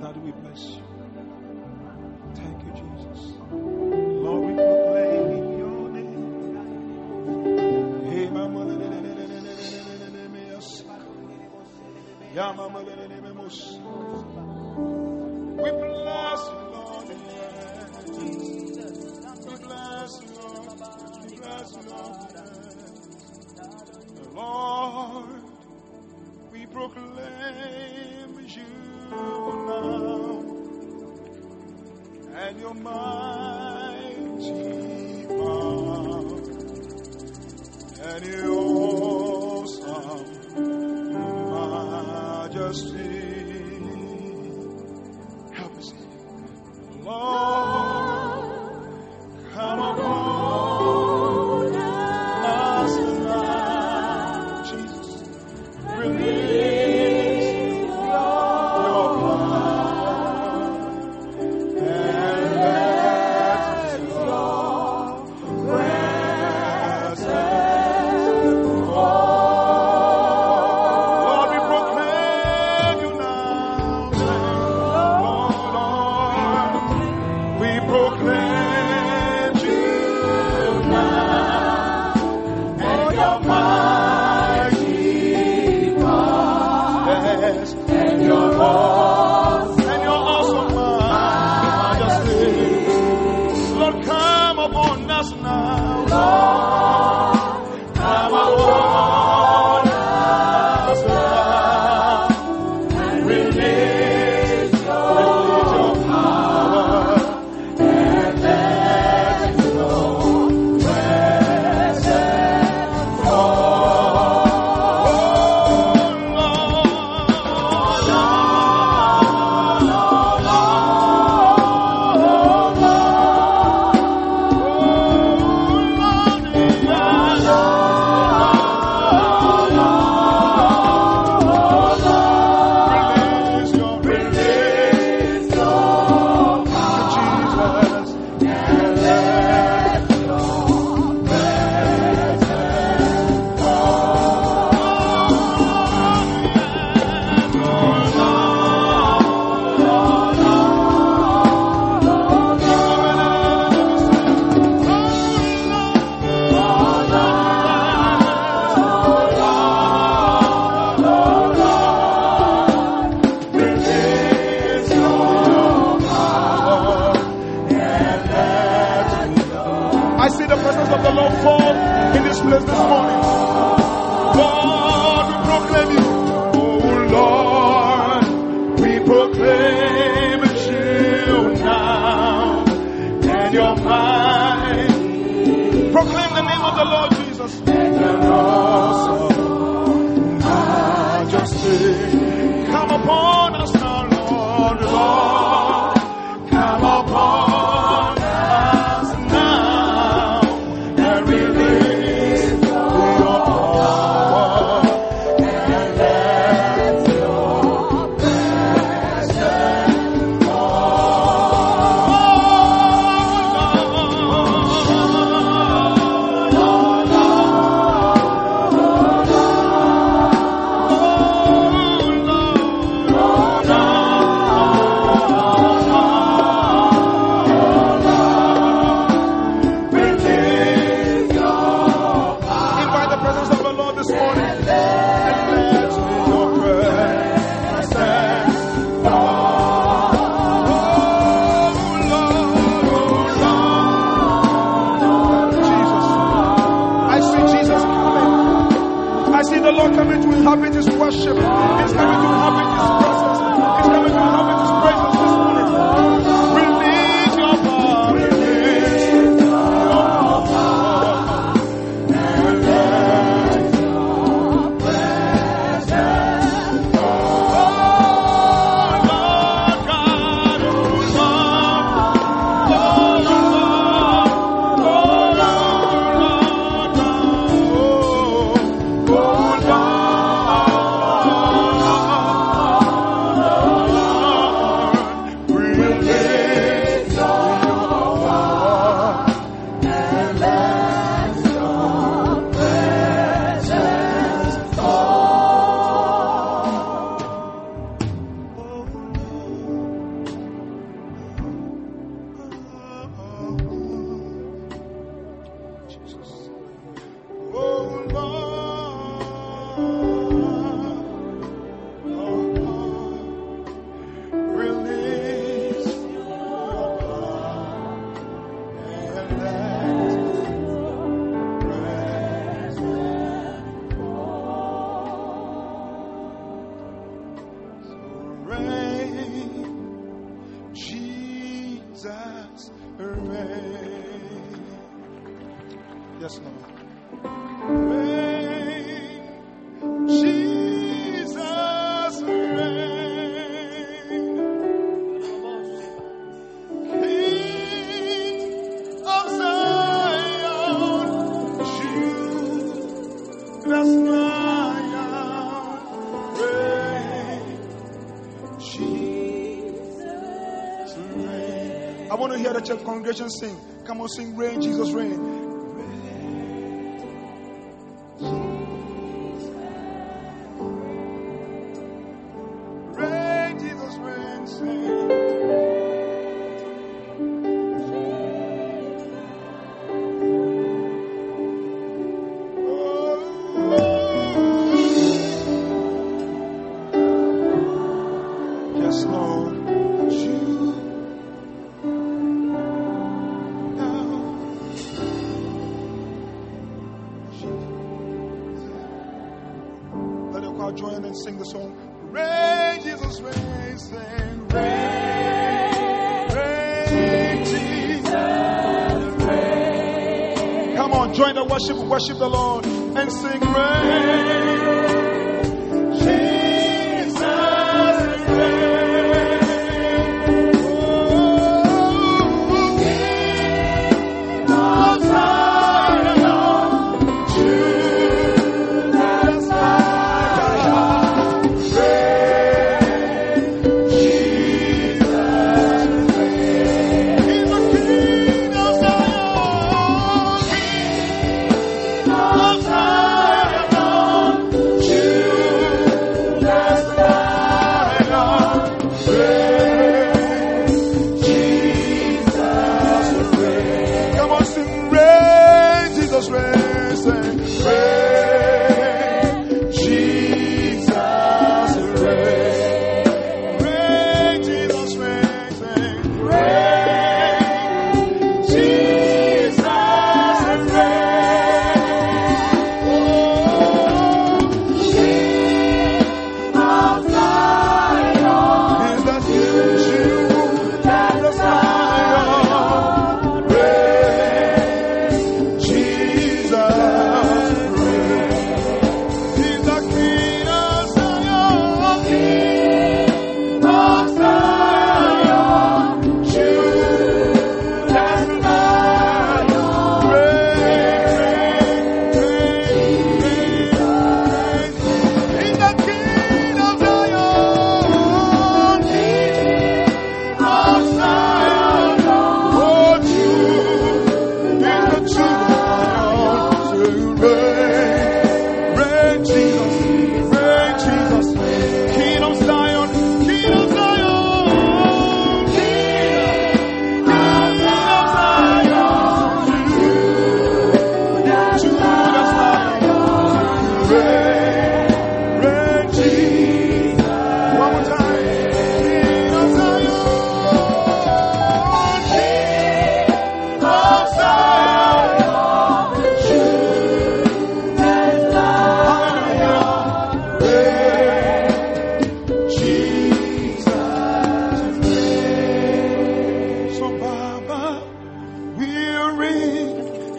Daddy, we bless you. Thank you, Jesus. Proclaim the name of the Lord Jesus. congregation sing. Come on, sing, Reign, Jesus, reign. Jesus reigns.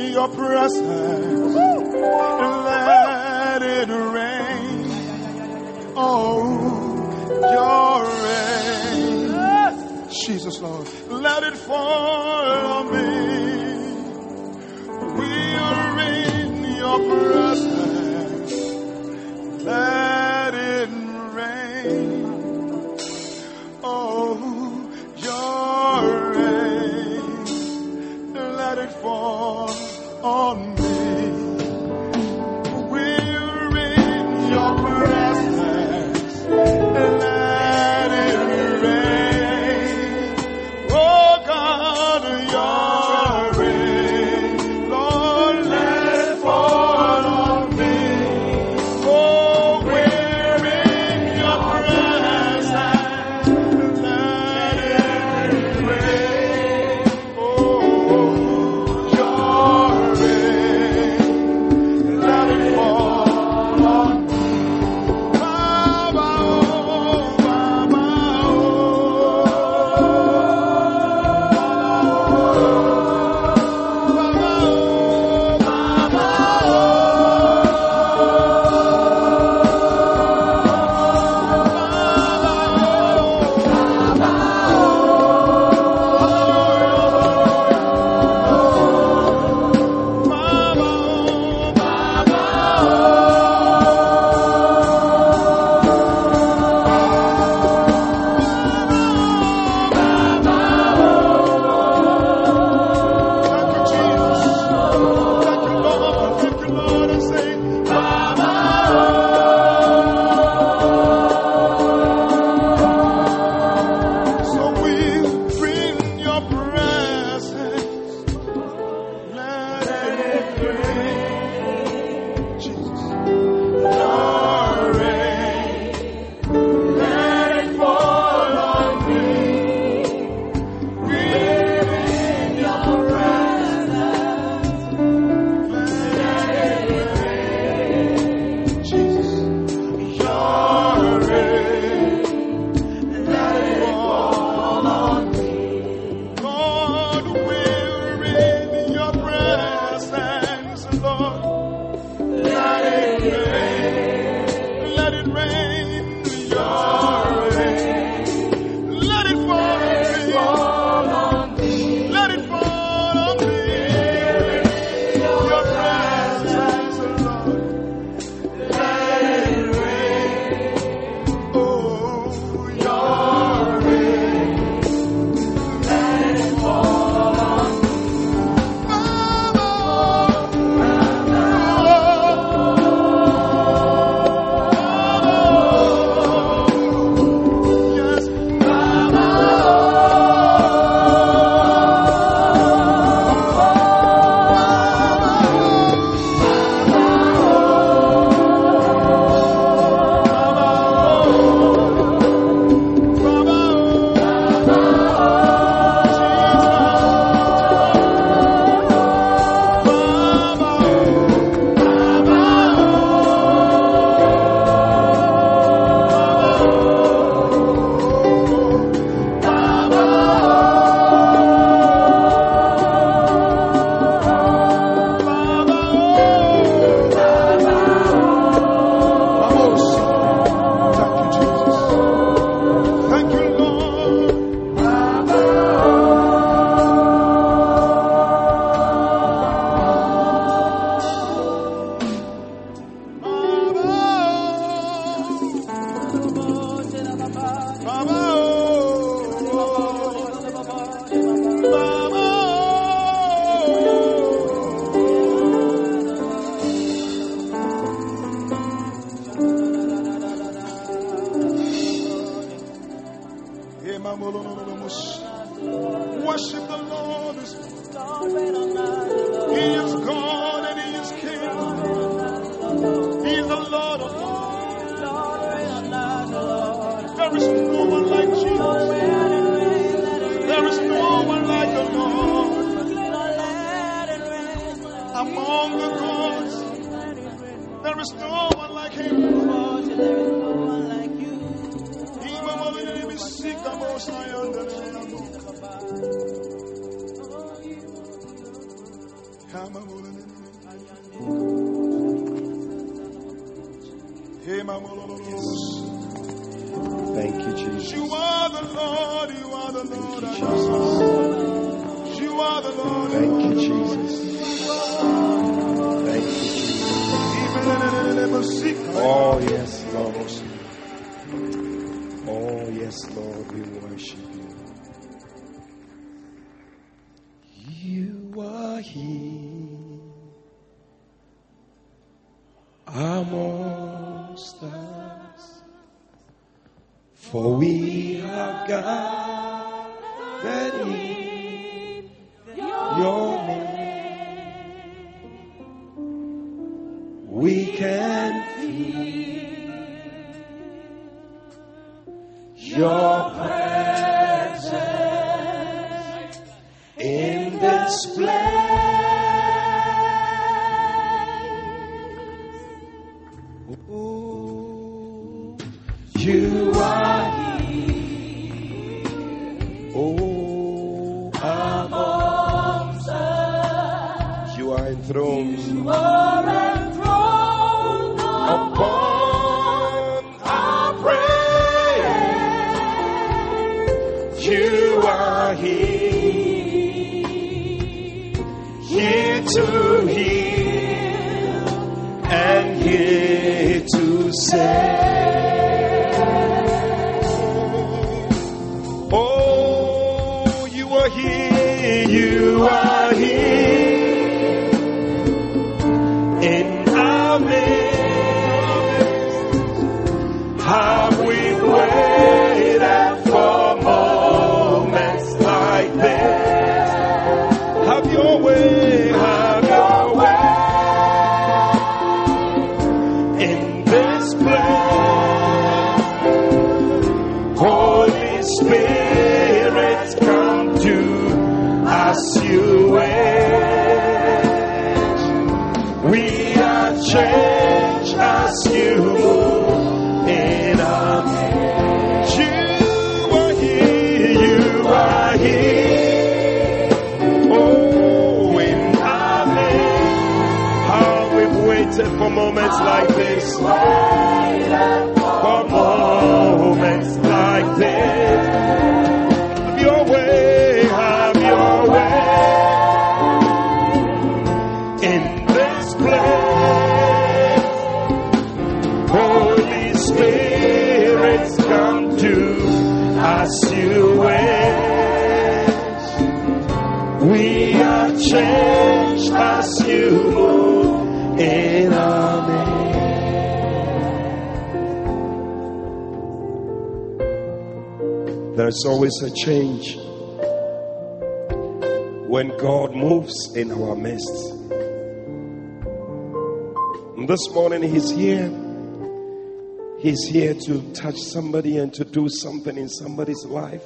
your presence. Let it rain. Oh, your rain. Jesus, Lord. Let it fall on me. We are in your presence. Let on Oh, amongst us. You are enthroned. Upon our praise, you are here, here to heal and here to save. Moments like this. For moments like this. Have your way, have your way in this place. Holy Spirit, come do as you wish. We are changed as you There's always a change when God moves in our midst. And This morning, He's here. He's here to touch somebody and to do something in somebody's life.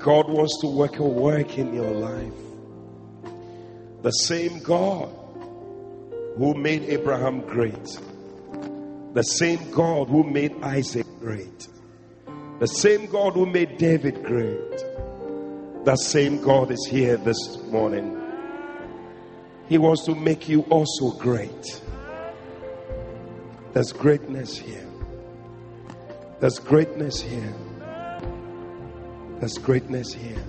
God wants to work a work in your life. The same God who made Abraham great, the same God who made Isaac great, the same God who made David great, that same God is here this morning. He wants to make you also great. There's greatness here. There's greatness here. There's greatness here.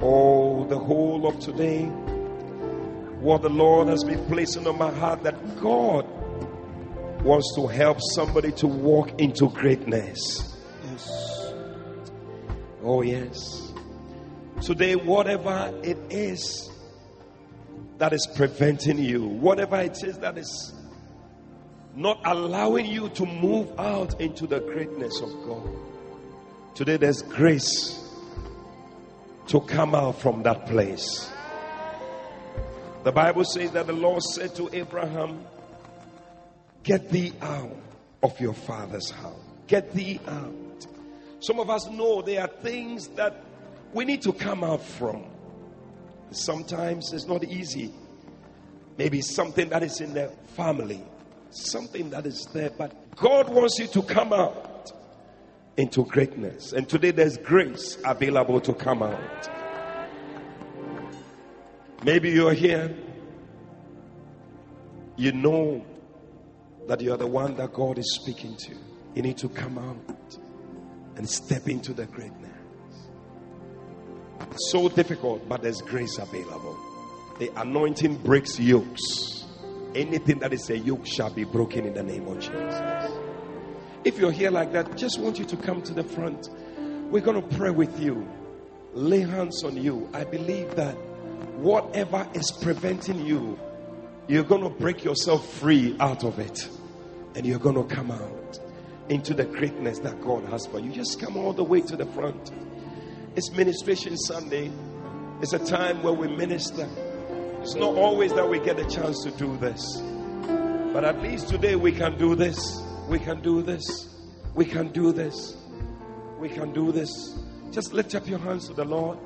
Oh, the whole of today, what the Lord has been placing on my heart that God wants to help somebody to walk into greatness. Yes. Oh, yes. Today, whatever it is that is preventing you, whatever it is that is not allowing you to move out into the greatness of God. Today, there's grace to come out from that place. The Bible says that the Lord said to Abraham, Get thee out of your father's house. Get thee out. Some of us know there are things that we need to come out from. Sometimes it's not easy. Maybe something that is in the family, something that is there, but God wants you to come out into greatness. And today there's grace available to come out. Maybe you're here, you know that you're the one that God is speaking to. You need to come out and step into the greatness. So difficult, but there's grace available. The anointing breaks yokes. Anything that is a yoke shall be broken in the name of Jesus. If you're here like that, just want you to come to the front. We're going to pray with you, lay hands on you. I believe that whatever is preventing you, you're going to break yourself free out of it and you're going to come out into the greatness that God has for you. Just come all the way to the front. It's ministration Sunday. It's a time where we minister. It's not always that we get a chance to do this. But at least today we can do this. We can do this. We can do this. We can do this. Just lift up your hands to the Lord.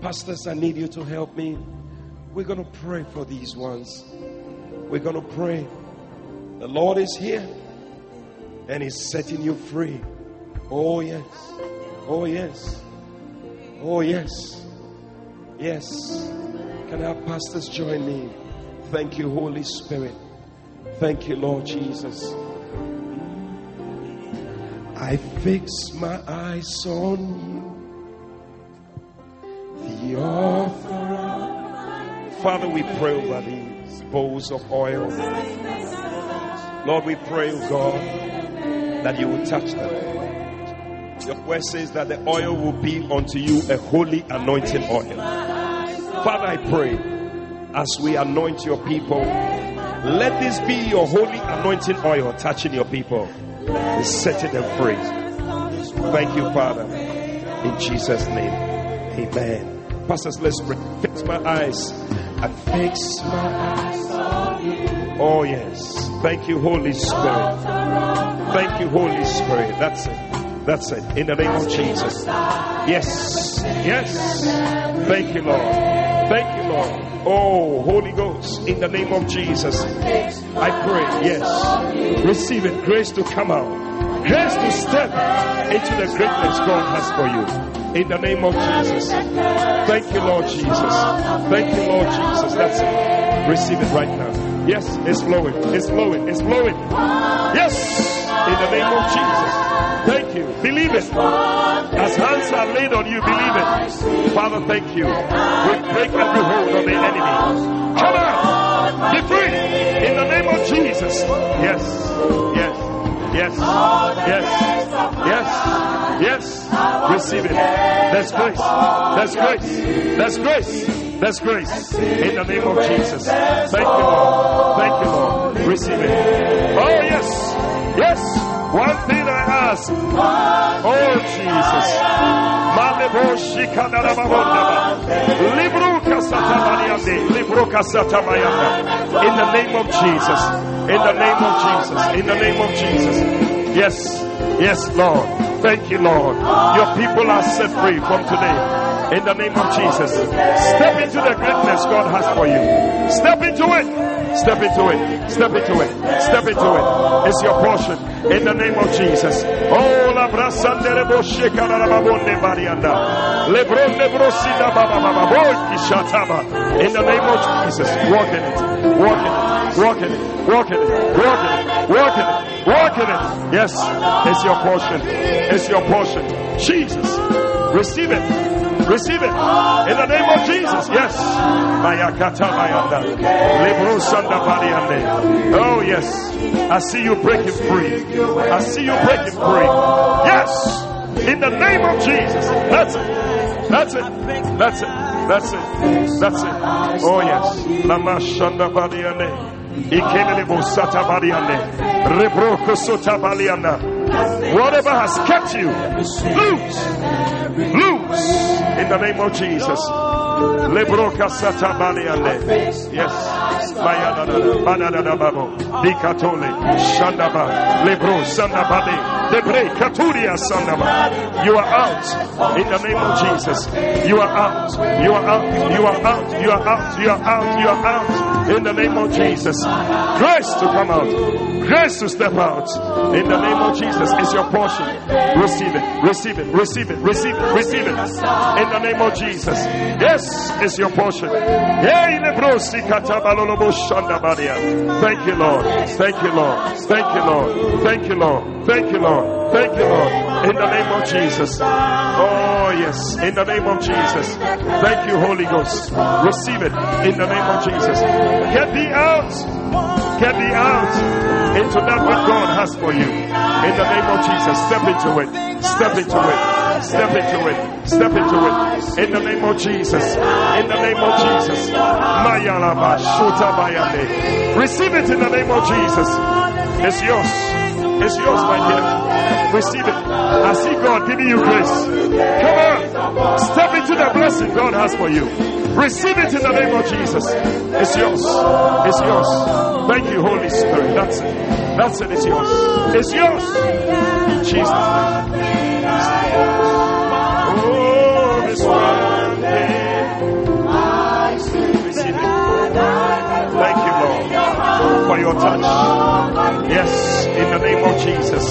Pastors, I need you to help me. We're going to pray for these ones. We're going to pray. The Lord is here and He's setting you free. Oh, yes. Oh, yes. Oh, yes. Yes. Can our pastors join me? Thank you, Holy Spirit. Thank you, Lord Jesus. I fix my eyes on you, the author. Father, we pray over these bowls of oil. Lord, we pray, oh God, that you will touch them. Your word says that the oil will be unto you a holy anointing oil. Father, I pray as we anoint your people, let this be your holy anointing oil touching your people and setting them free. Thank you, Father. In Jesus' name, amen. Pastors, let's pray. Fix my eyes. I fix my eyes on you. Oh, yes. Thank you, Holy Spirit. Thank you, Holy Spirit. That's it. That's it. In the name of Jesus. Yes. Yes. Thank you, Lord. Thank you, Lord. Oh, Holy Ghost, in the name of Jesus, I pray, yes, receive it, grace to come out, grace to step into the greatness God has for you. In the name of Jesus. Thank you, Lord Jesus. Thank you, Lord Jesus. That's it. Receive it right now. Yes, it's flowing. It's flowing. It's flowing. Yes, in the name of Jesus. Thank you. Believe it. As hands are laid on you, believe it. Father, thank you. We break every hold of the enemy. Come out. Be free. In the name of Jesus. Yes. Yes. Yes. Yes. Yes. Yes. Receive it. That's grace. That's grace. That's grace. That's grace. In the name of Jesus. Thank you, Lord. Thank you, Lord. Receive it. Oh, yes. Yes. One thing I ask. Oh, Jesus. In the name of Jesus. In the name of Jesus. In the name of Jesus. Yes. Yes, Lord. Thank you, Lord. Your people are set free from today in the name of Jesus. Step into the greatness God has for you. Step into it. Step into it. Step into it. Step into it. It's your portion in the name of Jesus. Oh, la brasande le boshe karababonde barianda. Lebronde brosida boy kishataba. In the name of Jesus. Walk in it. Walk in it. Walk in it. Walk in it. Walk in it. Walk in it. Walk in it. Yes, it's your portion. It's your portion. Jesus. Receive it. Receive it. In the name of Jesus. Yes. Oh, yes. I see you breaking free. I see you breaking free. Yes. In the name of Jesus. That's it. That's it. That's it. That's it. That's it. Oh, yes. Lama Shanda Badiane. Ikelelebo satabariane. Rebroko sotabaliana. Whatever has kept you, loose, loose in the name of Jesus. Lebroka satabaliane. Yes. Banana babo. Bikatole. Shandaba. Lebro sandabade. Debre katuria sandaba. You are out in the name of Jesus. You are out. You are out. You are out. You are out. You are out. You are out in the name of Jesus. Grace to come out. Grace to step out in the name of Jesus is your portion. Receive it. Receive it. Receive it. Receive it. Receive it in the name of Jesus. Yes, it's your portion. Thank you, Lord. Thank you, Lord. Thank you, Lord. Thank you, Lord. Thank you, Lord. Thank you, Lord. In the name of Jesus. Oh, yes. In the name of Jesus. Thank you, Holy Ghost. Receive it in the name of Jesus. Get thee out. Get thee out into that which God has for you. In the name of Jesus. Step into it. Step into it. Step into it. Step into it. In the name of Jesus. In the name of Jesus. Receive it in the name of Jesus. It's yours. It's yours, my dear. Receive it. I see God giving you grace. Come on. Step into the blessing God has for you. Receive it in the name of Jesus. It's yours. It's yours. Thank you, Holy Spirit. That's it. That's it. It's yours. It's yours. In Jesus' name. Oh, Thank for your touch. Yes, in the name of Jesus.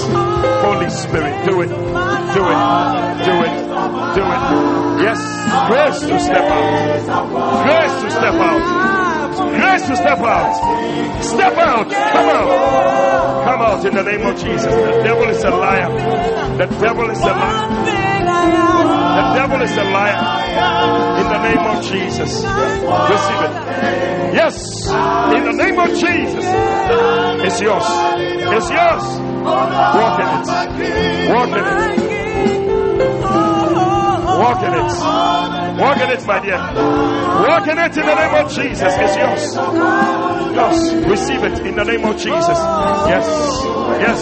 Holy Spirit, do it. Do it. Do it. Do it. Yes, grace to step out. Grace to step out. Grace to step out. Step out. Come out. Come out in the name of Jesus. The devil is a liar. The devil is a liar. The devil is a liar. In the name of Jesus. Receive it. Yes. In the name of Jesus. It's yours. It's yours. Walk in it. Walk in it. Walk in it. Walk in it, my dear. Walk in it in the name of Jesus. It's yours. Yes. Receive it in the name of Jesus. Yes. Yes.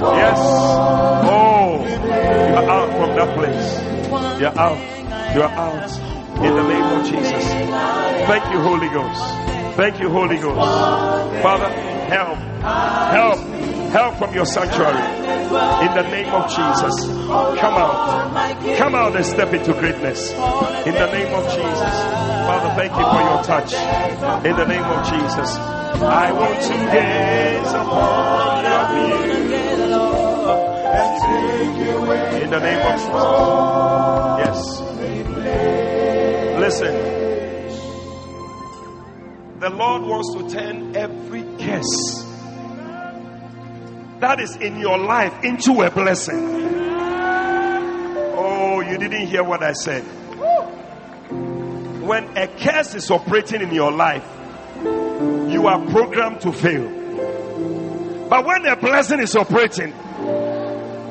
Yes. Oh, uh-uh. That place. You're out. You're out in the name of Jesus. Thank you, Holy Ghost. Thank you, Holy Ghost. Father, help, help, help from your sanctuary. In the name of Jesus. Come out. Come out and step into greatness. In the name of Jesus. Father, thank you for your touch. In the name of Jesus. I want to gaze upon your beauty. In the name of Jesus. Yes. Listen. The Lord wants to turn every curse that is in your life into a blessing. Oh, you didn't hear what I said. When a curse is operating in your life, you are programmed to fail. But when a blessing is operating,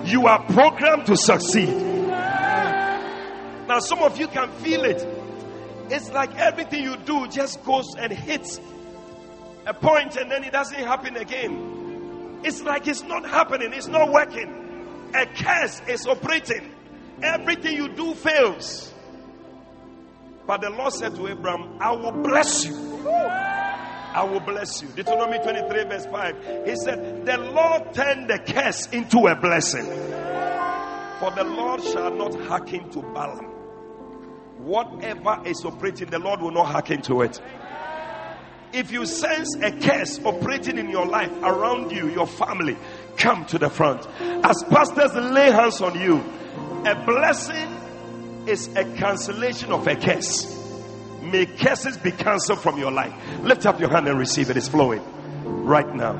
you are programmed to succeed. Now, some of you can feel it. It's like everything you do just goes and hits a point and then it doesn't happen again. It's like it's not happening, it's not working. A curse is operating. Everything you do fails. But the Lord said to Abraham, I will bless you. I will bless you. Deuteronomy 23, verse 5. He said, The Lord turned the curse into a blessing. For the Lord shall not hearken to Balaam whatever is operating, the Lord will not hearken to it. If you sense a curse operating in your life, around you, your family, come to the front. As pastors lay hands on you, a blessing is a cancellation of a curse. May curses be cancelled from your life. Lift up your hand and receive it. It's flowing right now.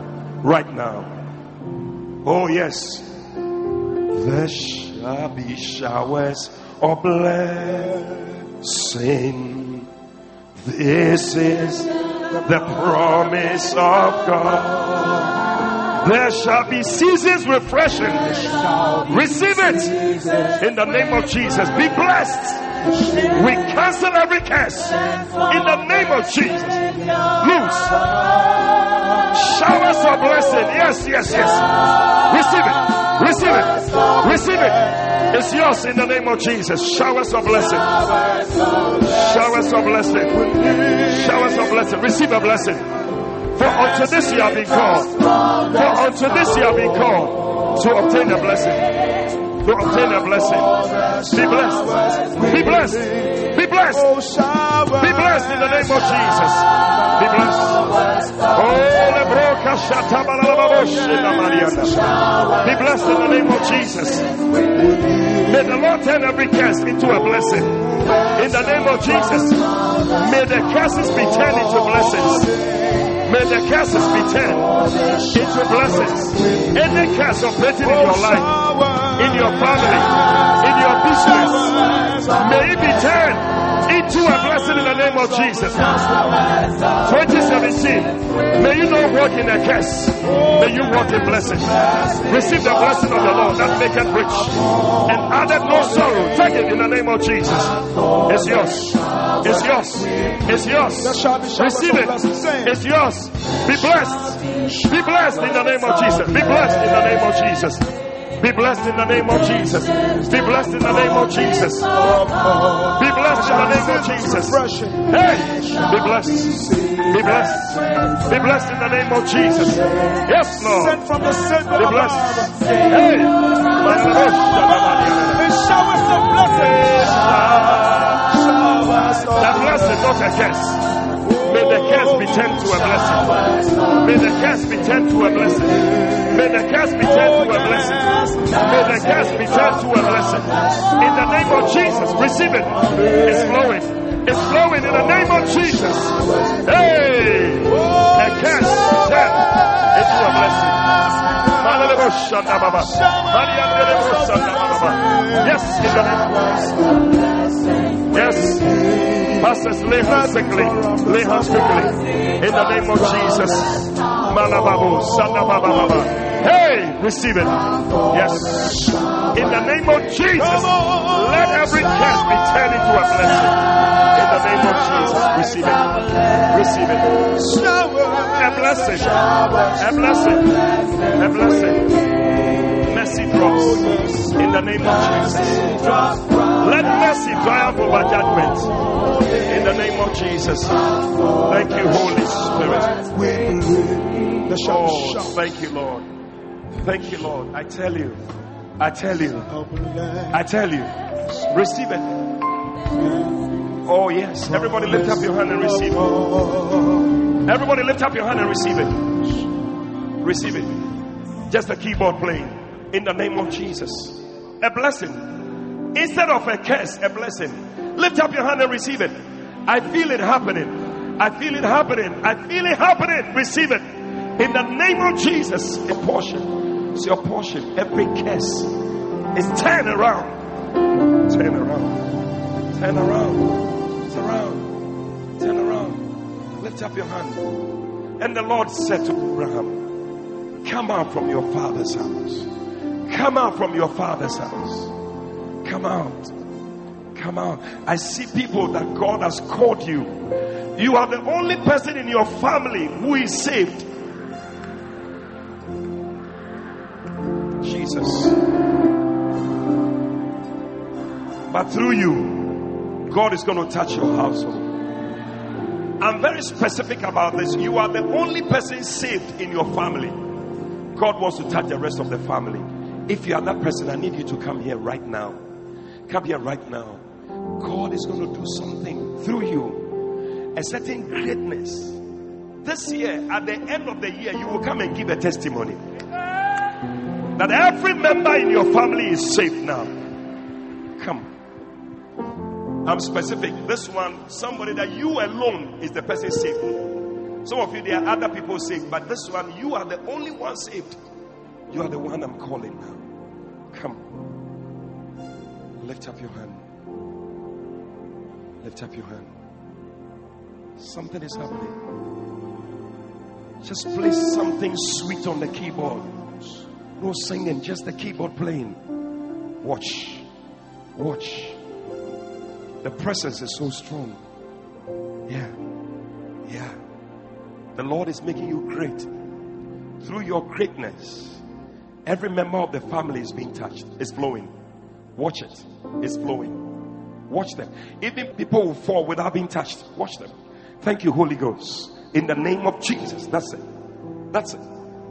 Right now. Oh, yes. There shall be showers of blessing sing. This is the promise of God. There shall be seasons refreshing. Receive it in the name of Jesus. Be blessed We cancel every curse in the name of Jesus. Loose. Showers of blessing. Yes, yes, yes. Receive it. Receive it. Receive it. It's yours in the name of Jesus. Showers of blessing. Showers of blessing. Showers of blessing. Receive a blessing. For unto this you have been called. For unto this you have been called to obtain a blessing to obtain a blessing. Be blessed. Be blessed. Be blessed. Be blessed in the name of Jesus. Be blessed. Be blessed in the name of Jesus. May the Lord turn every curse into a blessing. In the name of Jesus. May the curses be turned into blessings. May the curses be turned into blessings. Any curse operating in your life, in your family, in your business, may it be turned into a blessing in the name of Jesus. 2017, may you not walk in a curse, may you walk in blessing. Receive the blessing of the Lord that maketh rich and added no sorrow. Take it in the name of Jesus. It's yours. It's yours. It's yours. Receive it. It's yours. Be blessed. Be blessed in the name of Jesus. Be blessed in the name of Jesus. Be blessed in the name of Jesus. Be blessed in the name of Jesus. Be blessed in the name of Jesus. Hey, be blessed. Be blessed. Be blessed in the name of Jesus. Yes, Lord. Sent from the center Be blessed. Hey, showers of blessing. that blessing, not a curse. May the curse be turned to a blessing. May the curse be turned to a blessing. May the curse be turned to a blessing. May the curse be turned to a blessing. In the name of Jesus, receive it. It's flowing. It's flowing in the name of Jesus. Hey, a curse turned into a blessing. Yes, in the name of Yes. Pastors, lay hands quickly. Lay hands quickly. In the name of Jesus. Malababu, Sandababa. Hey, receive it. Yes. In the name of Jesus, let every curse be turned into a blessing. In the name of Jesus, receive it. Receive it. A blessing. A blessing. A blessing. Mercy drops. In the name of Jesus. Let mercy triumph over judgment. In the name of Jesus. Thank you, Holy Spirit. Oh, thank you, Lord. Thank you, Lord. I tell you. I tell you. I tell you. Receive it. Oh, yes. Everybody lift up your hand and receive it. Everybody lift up your hand and receive it. Receive it. Just a keyboard playing. In the name of Jesus. A blessing Instead of a curse, a blessing. Lift up your hand and receive it. I feel it happening. I feel it happening. I feel it happening. Receive it. In the name of Jesus, a portion. It's your portion. Every curse is turn around. Turn around. Turn around. Turn around. Turn around. Lift up your hand. And the Lord said to Abraham, Come out from your father's house. Come out from your father's house Come out. Come out. I see people that God has called you. You are the only person in your family who is saved. But through you, God is going to touch your household. I'm very specific about this. You are the only person saved in your family. God wants to touch the rest of the family. If you are that person, I need you to come here right now. Come here right now. God is going to do something through you. A certain greatness. This year, at the end of the year, you will come and give a testimony that every member in your family is safe now. Come. I'm specific. This one, somebody that you alone is the person saved. Some of you, there are other people saved, but this one, you are the only one saved. You are the one I'm calling now. Come. Lift up your hand. Lift up your hand. Something is happening. Just play something sweet on the keyboard. No singing, just the keyboard playing. Watch. Watch. The presence is so strong. Yeah. Yeah. The Lord is making you great. Through your greatness, every member of the family is being touched. It's flowing. Watch it. It's flowing. Watch them. Even people will fall without being touched. Watch them. Thank you, Holy Ghost. In the name of Jesus. That's it. That's it.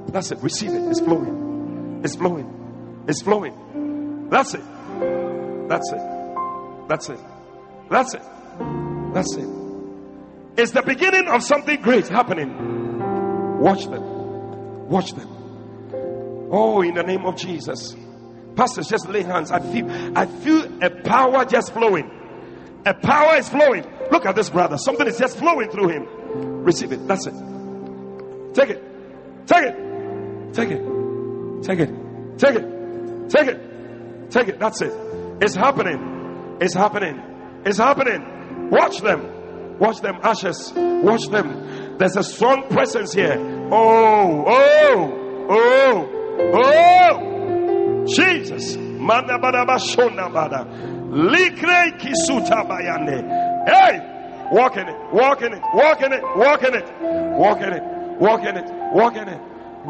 That's it. Receive it. It's flowing. It's flowing. It's flowing. That's it. That's it. That's it. That's it. That's it. It's the beginning of something great happening. Watch them. Watch them. Oh, in the name of Jesus. Pastors, just lay hands. I feel I feel a power just flowing. A power is flowing. Look at this brother. Something is just flowing through him. Receive it. That's it. Take it. Take it. Take it. Take it. Take it. Take it. Take it. That's it. It's happening. It's happening. It's happening. Watch them. Watch them. Ashes. Watch them. There's a strong presence here. Oh, oh, oh, oh. Jesus. Hey, walk in it, walk in it, walk in it, walk in it, walk in it, walk in it, walk in it.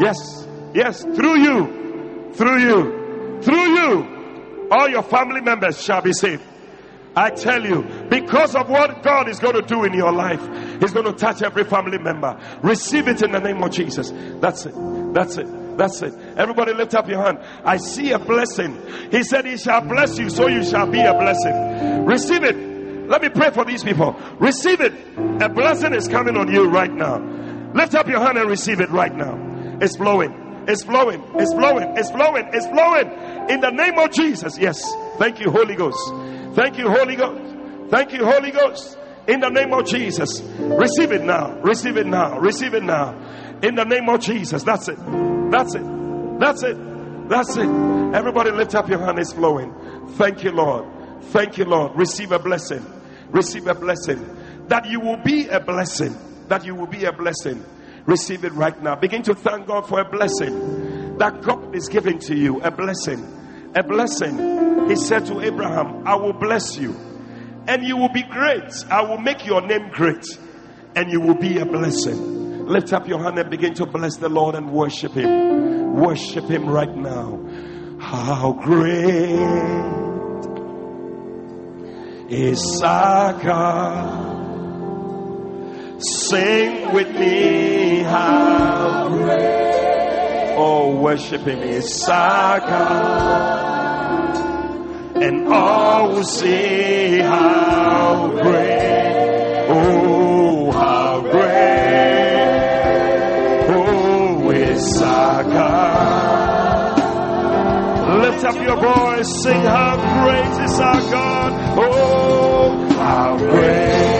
Yes, yes, through you, through you, through you, all your family members shall be saved. I tell you, because of what God is going to do in your life, He's going to touch every family member. Receive it in the name of Jesus. That's it. That's it. That's it. Everybody lift up your hand. I see a blessing. He said, He shall bless you, so you shall be a blessing. Receive it. Let me pray for these people. Receive it. A blessing is coming on you right now. Lift up your hand and receive it right now. It's flowing. It's flowing. It's flowing. It's flowing. It's flowing. In the name of Jesus. Yes. Thank you, Holy Ghost. Thank you, Holy Ghost. Thank you, Holy Ghost. In the name of Jesus. Receive it now. Receive it now. Receive it now. In the name of Jesus. That's it. That's it. That's it. That's it. Everybody lift up your hand. It's flowing. Thank you, Lord. Thank you, Lord. Receive a blessing. Receive a blessing. That you will be a blessing. That you will be a blessing. Receive it right now. Begin to thank God for a blessing that God is giving to you. A blessing. A blessing. He said to Abraham, I will bless you and you will be great. I will make your name great and you will be a blessing. Lift up your hand and begin to bless the Lord and worship Him. Worship Him right now. How great is our God? Sing with me, how great. Oh, worship is our God. And all will see how great. Oh, how great. Oh, is our God. Lift up your voice, sing how great is our God. Oh, how great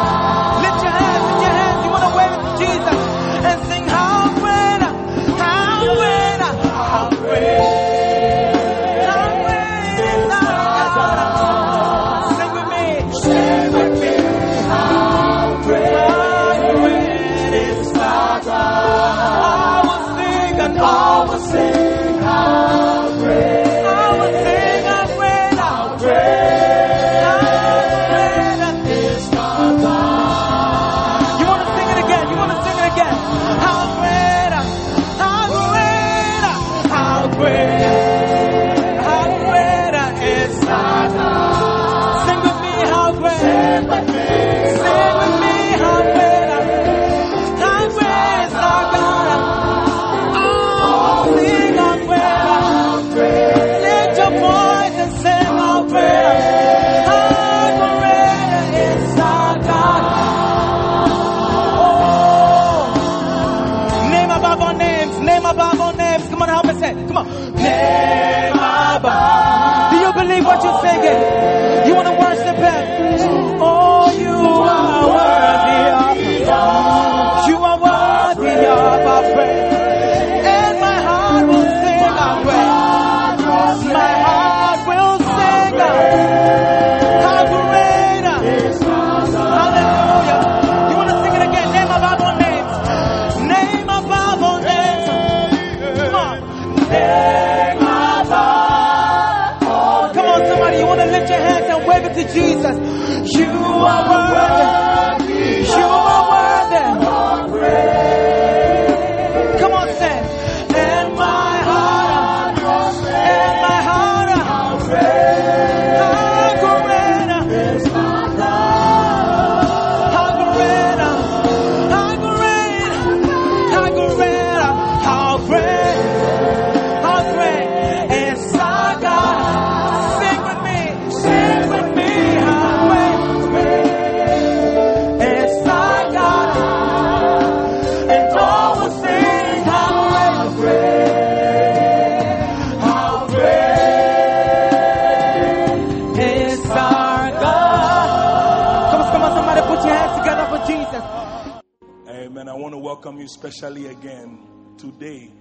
welcome you specially again. Today,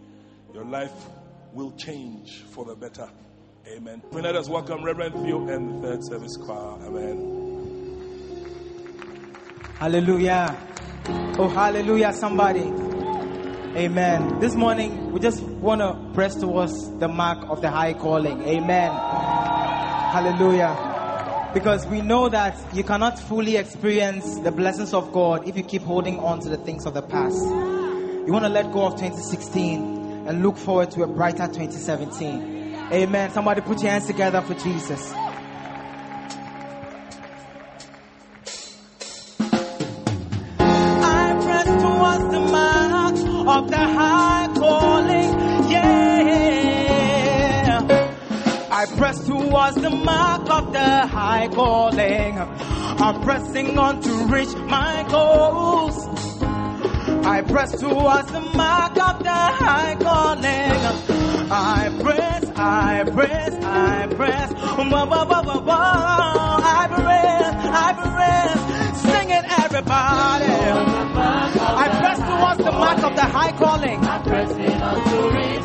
your life will change for the better. Amen. Let us welcome Reverend Theo and the Third Service Choir. Amen. Hallelujah. Oh, hallelujah, somebody. Amen. This morning, we just want to press towards the mark of the high calling. Amen. Hallelujah. Because we know that you cannot fully experience the blessings of God if you keep holding on to the things of the past. You want to let go of 2016 and look forward to a brighter 2017. Amen. Somebody put your hands together for Jesus. I press towards the mark of the high calling. Yeah. I press towards the mark of the high calling. I'm pressing on to reach my goals. I press towards the mark of the high calling. I press, I press, I press. Whoa, whoa, whoa, whoa, whoa. I press, I press. Sing it, everybody. I press towards the mark of the high calling. Oh, I press towards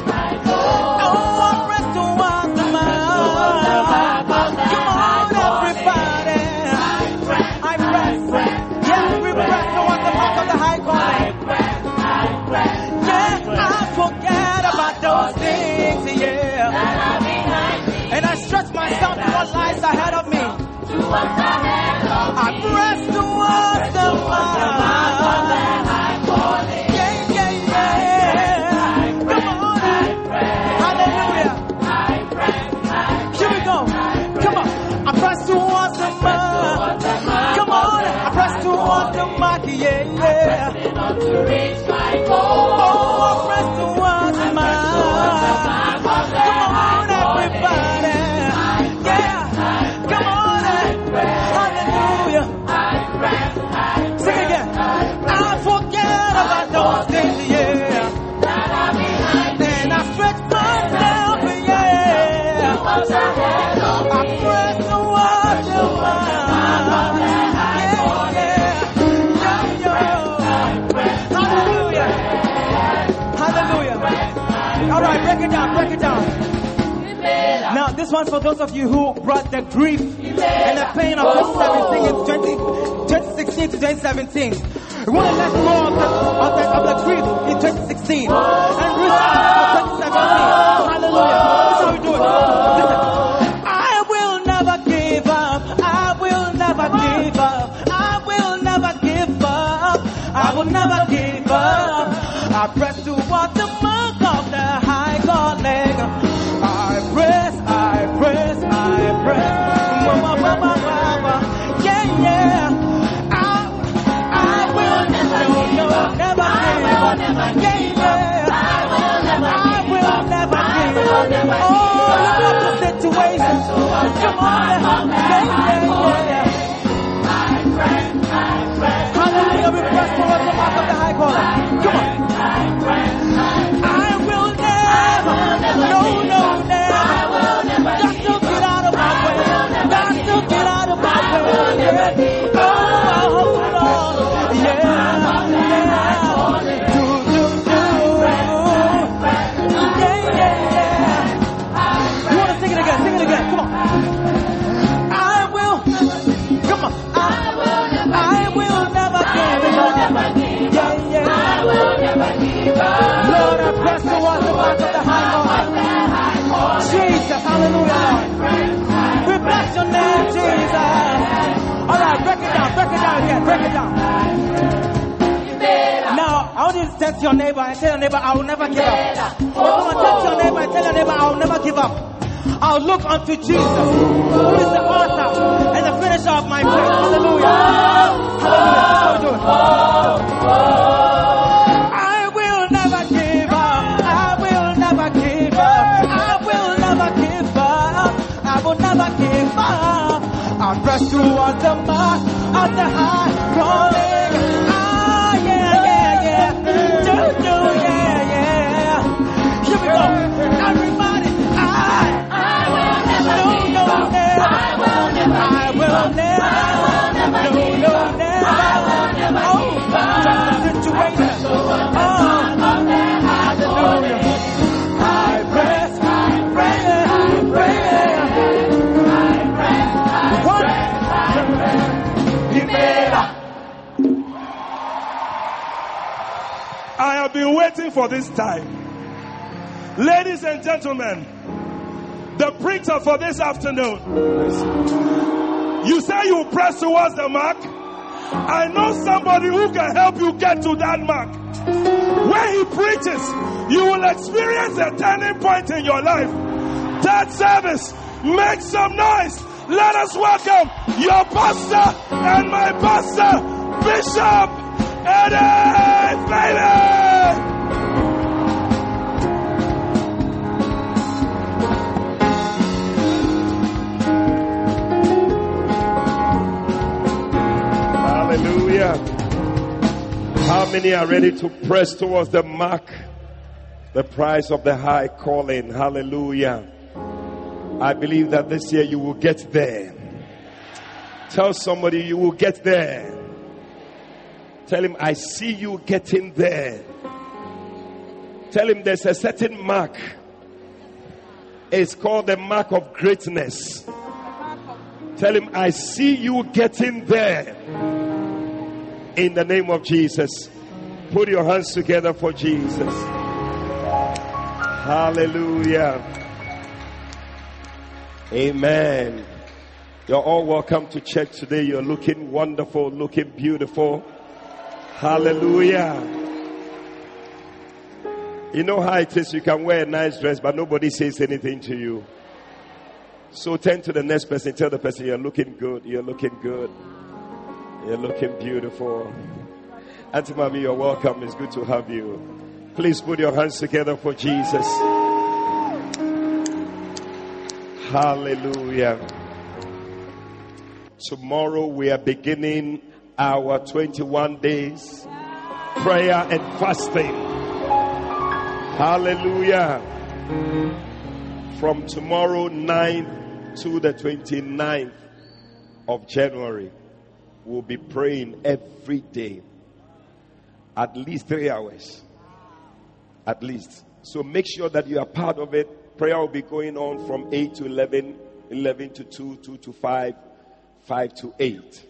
the mark. Yeah, yeah. Oh, I press towards the right, break it down, break it down. Now, this one's for those of you who brought the grief and the pain of 2017 and 20, 2016 to 2017. We want to let go of the, of the, of the grief in 2016 and restart for 2017. Hallelujah. This is how we do it. Listen. I will never, no, no, Lord, I press towards the mark of the high calling. Jesus, hallelujah, We bless your name, Jesus. All right, break it down break it down again. Break it down. Now, I want you to to your neighbor and tell your neighbor, I will never give up. Come on, to your neighbor and tell your neighbor, I will never give up. I'll look unto Jesus, who is the author and the finisher of my faith. Hallelujah. Hallelujah. That's how. Towards the mark of the high calling. Ah, yeah, yeah, yeah. Do, do, yeah, yeah. Here we go. Been waiting for this time. Ladies and gentlemen, the preacher for this afternoon. You say you press towards the mark. I know somebody who can help you get to that mark. When he preaches, you will experience a turning point in your life. That service, make some noise. Let us welcome your pastor and my pastor, Bishop Eddie Bailey. How many are ready to press towards the mark, the price of the high calling? Hallelujah. I believe that this year you will get there. Tell somebody you will get there. Tell him, I see you getting there. Tell him there's a certain mark. It's called the mark of greatness. Tell him, I see you getting there. In the name of Jesus. Put your hands together for Jesus. Hallelujah. Amen. You're all welcome to church today. You're looking wonderful, looking beautiful. Hallelujah. You know how it is. You can wear a nice dress, but nobody says anything to you. So turn to the next person. Tell the person you're looking good. You're looking good. You're looking beautiful. Auntie Mommy, you're welcome. It's good to have you. Please put your hands together for Jesus. Hallelujah. Tomorrow we are beginning our 21 days prayer and fasting. Hallelujah. From tomorrow 9th to the 29th of January, we'll be praying every day. At least three hours. At least. So make sure that you are part of it. Prayer will be going on from 8 to 11, 11 to 2, 2 to 5, 5 to 8.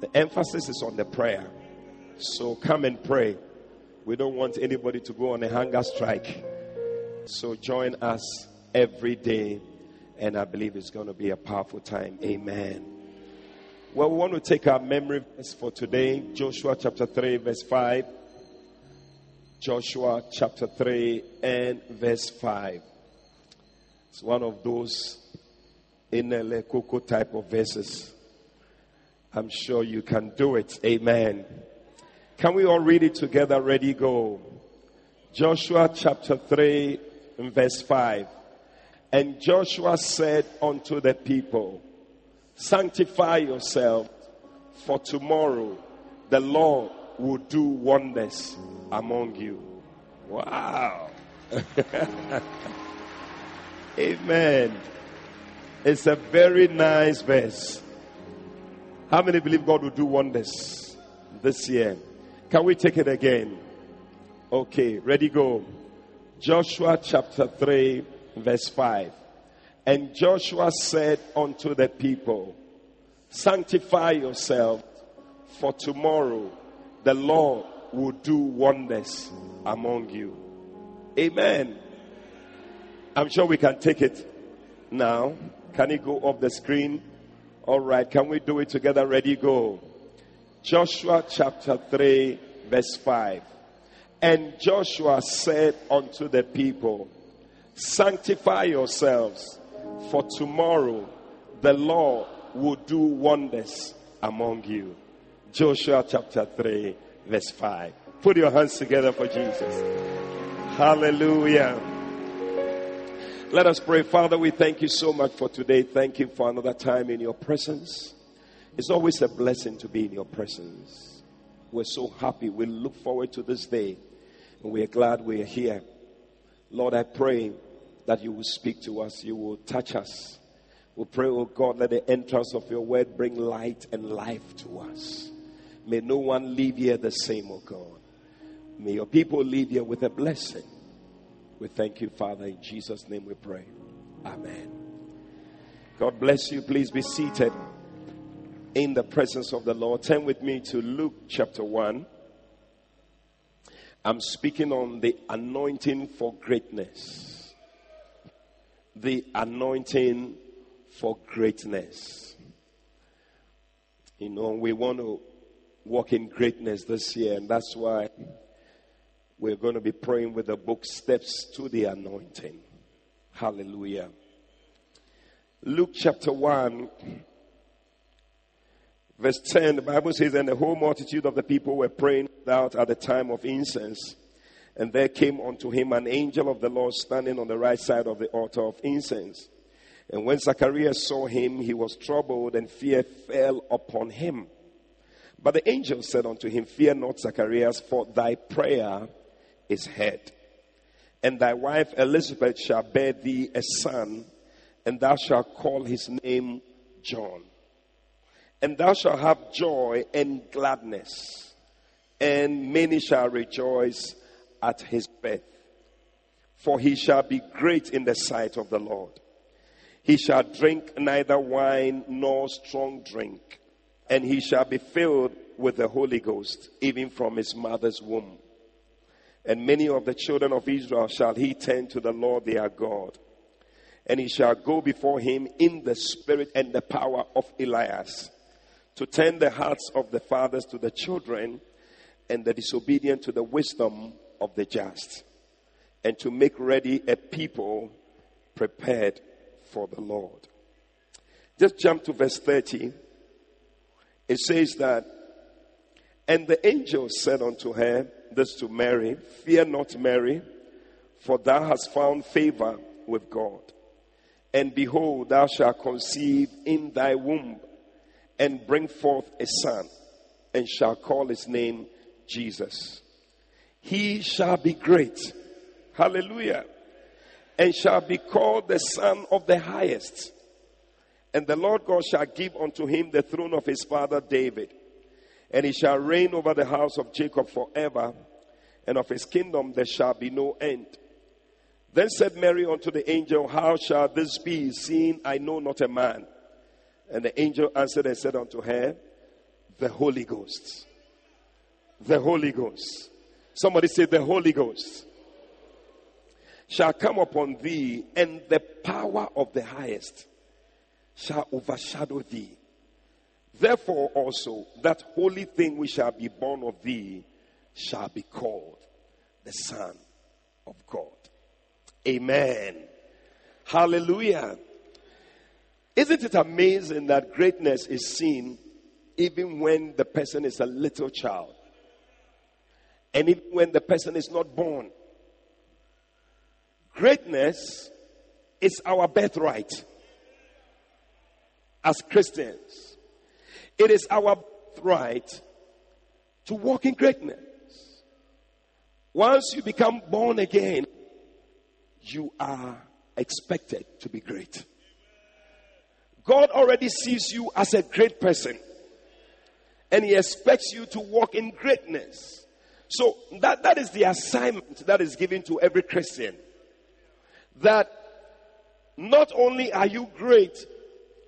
The emphasis is on the prayer. So come and pray. We don't want anybody to go on a hunger strike. So join us every day. And I believe it's going to be a powerful time. Amen. Well, we want to take our memory verse for today Joshua chapter 3, verse 5. Joshua chapter 3 and verse 5. It's one of those in a cocoa type of verses. I'm sure you can do it. Amen. Can we all read it together? Ready, go. Joshua chapter 3 and verse 5. And Joshua said unto the people, Sanctify yourself, for tomorrow the Lord will do wonders among you. Wow. Amen. It's a very nice verse. How many believe God will do wonders this year? Can we take it again? Okay, ready, go. Joshua chapter 3, verse 5. And Joshua said unto the people, Sanctify yourself, for tomorrow the Lord will do wonders among you. Amen. I'm sure we can take it now. Can it go off the screen? All right. Can we do it together? Ready? Go. Joshua chapter 3, verse 5. And Joshua said unto the people, Sanctify yourselves, for tomorrow the Lord will do wonders among you. Joshua chapter 3, verse 5. Put your hands together for Jesus. Hallelujah. Let us pray. Father, we thank you so much for today. Thank you for another time in your presence. It's always a blessing to be in your presence. We're so happy. We look forward to this day. And we are glad we are here. Lord, I pray that you will speak to us. You will touch us. We pray, oh God, let the entrance of your word bring light and life to us. May no one leave here the same, oh God. May your people leave here with a blessing. We thank you, Father. In Jesus' name we pray. Amen. God bless you. Please be seated in the presence of the Lord. Turn with me to Luke chapter 1. I'm speaking on the anointing for greatness. The anointing for greatness. You know, we want to walk in greatness this year, and that's why we're going to be praying with the book Steps to the Anointing. Hallelujah. Luke chapter 1 Verse 10, the Bible says, And the whole multitude of the people were praying out at the time of incense. And there came unto him an angel of the Lord standing on the right side of the altar of incense. And when Zacharias saw him, he was troubled, and fear fell upon him. But the angel said unto him, Fear not, Zacharias, for thy prayer is heard. And thy wife Elizabeth shall bear thee a son, and thou shalt call his name John. And thou shalt have joy and gladness, and many shall rejoice at his birth. For he shall be great in the sight of the Lord. He shall drink neither wine nor strong drink, and he shall be filled with the Holy Ghost, even from his mother's womb. And many of the children of Israel shall he turn to the Lord their God. And he shall go before him in the spirit and the power of Elias to turn the hearts of the fathers to the children and the disobedient to the wisdom of the just, and to make ready a people prepared for the Lord. Just jump to verse 30. It says that, and the angel said unto her, this to Mary, Fear not, Mary, for thou hast found favor with God. And behold, thou shalt conceive in thy womb and bring forth a son, and shall call his name Jesus. He shall be great. Hallelujah. And shall be called the Son of the Highest. And the Lord God shall give unto him the throne of his father David. And he shall reign over the house of Jacob forever, and of his kingdom there shall be no end. Then said Mary unto the angel, How shall this be, seeing I know not a man? And the angel answered and said unto her, The Holy Ghost. The Holy Ghost. Somebody say, The Holy Ghost shall come upon thee, and the power of the highest shall overshadow thee. Therefore, also, that holy thing which shall be born of thee shall be called the Son of God. Amen. Hallelujah. Isn't it amazing that greatness is seen even when the person is a little child? And even when the person is not born? Greatness is our birthright as Christians. It is our birthright to walk in greatness. Once you become born again, you are expected to be great. God already sees you as a great person. And He expects you to walk in greatness. So that, that is the assignment that is given to every Christian. That not only are you great,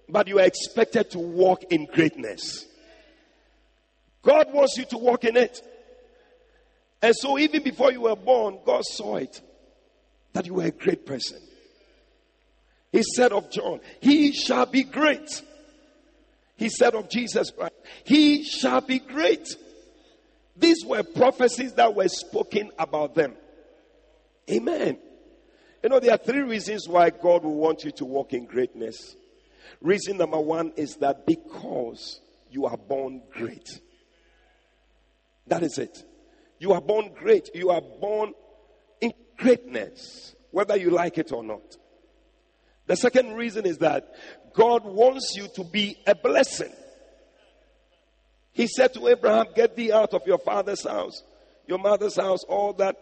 but you are expected to walk in greatness. God wants you to walk in it. And so even before you were born, God saw it that you were a great person. He said of John, He shall be great. He said of Jesus Christ, He shall be great. These were prophecies that were spoken about them. Amen. You know, there are three reasons why God will want you to walk in greatness. Reason number one is that because you are born great. That is it. You are born great. You are born in greatness, whether you like it or not. The second reason is that God wants you to be a blessing. He said to Abraham, Get thee out of your father's house, your mother's house, all that.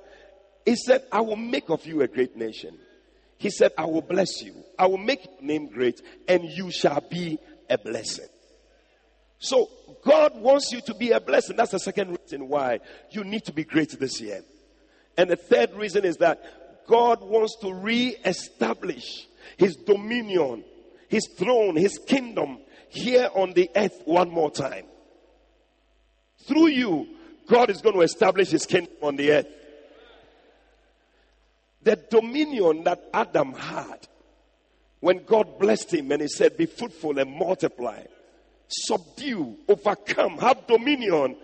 He said, I will make of you a great nation. He said, I will bless you. I will make your name great, and you shall be a blessing. So, God wants you to be a blessing. That's the second reason why you need to be great this year. And the third reason is that God wants to re establish his dominion, his throne, his kingdom here on the earth one more time. Through you, God is going to establish his kingdom on the earth. The dominion that Adam had when God blessed him and he said, Be fruitful and multiply, subdue, overcome, have dominion.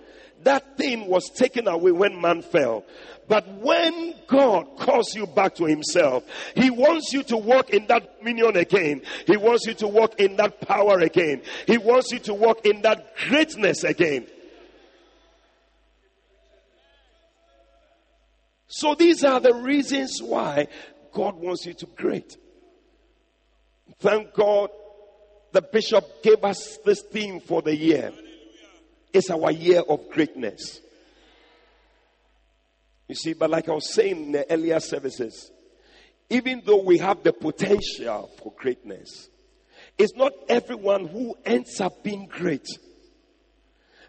That thing was taken away when man fell. But when God calls you back to Himself, He wants you to walk in that dominion again. He wants you to walk in that power again. He wants you to walk in that greatness again. So these are the reasons why God wants you to great. Thank God the bishop gave us this theme for the year. It's our year of greatness. You see, but like I was saying in the earlier services, even though we have the potential for greatness, it's not everyone who ends up being great.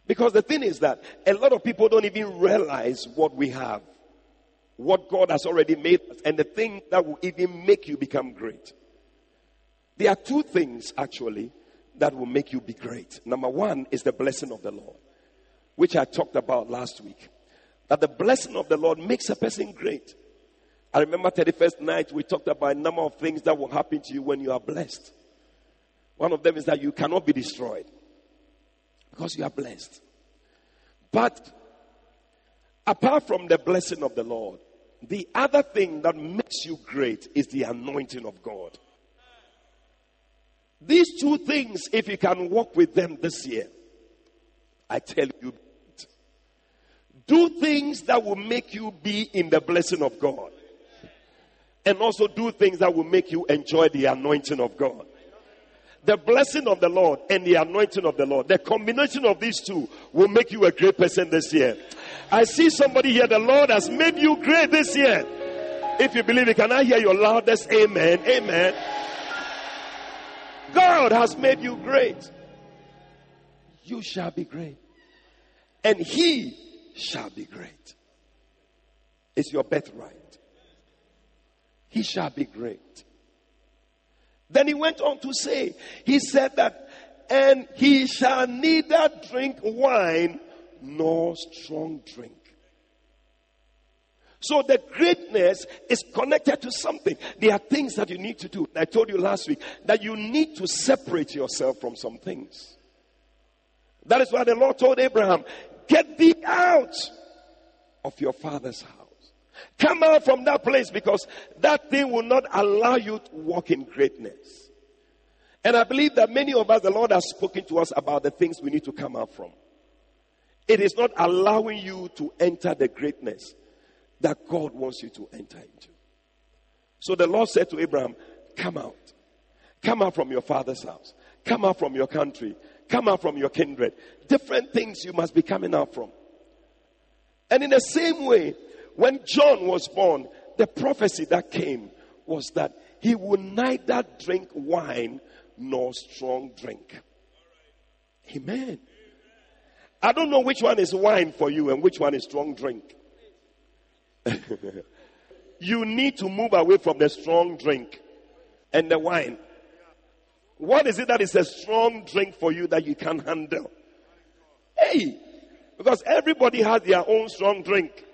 Because the thing is that a lot of people don't even realize what we have what God has already made us and the thing that will even make you become great. There are two things actually that will make you be great. Number one is the blessing of the Lord, which I talked about last week. That the blessing of the Lord makes a person great. I remember 31st night we talked about a number of things that will happen to you when you are blessed. One of them is that you cannot be destroyed because you are blessed. But apart from the blessing of the Lord, the other thing that makes you great is the anointing of God. These two things, if you can walk with them this year, I tell you, do things that will make you be in the blessing of God. And also do things that will make you enjoy the anointing of God. The blessing of the Lord and the anointing of the Lord, the combination of these two will make you a great person this year. I see somebody here. The Lord has made you great this year. If you believe it, can I hear your loudest amen? Amen. God has made you great. You shall be great. And He shall be great. It's your birthright. He shall be great. Then he went on to say, He said that, and he shall neither drink wine nor strong drink. So the greatness is connected to something. There are things that you need to do. I told you last week that you need to separate yourself from some things. That is why the Lord told Abraham, get thee out of your father's house. Come out from that place because that thing will not allow you to walk in greatness. And I believe that many of us, the Lord has spoken to us about the things we need to come out from. It is not allowing you to enter the greatness that God wants you to enter into. So the Lord said to Abraham, Come out. Come out from your father's house. Come out from your country. Come out from your kindred. Different things you must be coming out from. And in the same way, when John was born, the prophecy that came was that he would neither drink wine nor strong drink. Amen. I don't know which one is wine for you and which one is strong drink. you need to move away from the strong drink and the wine. What is it that is a strong drink for you that you can handle? Hey, because everybody has their own strong drink.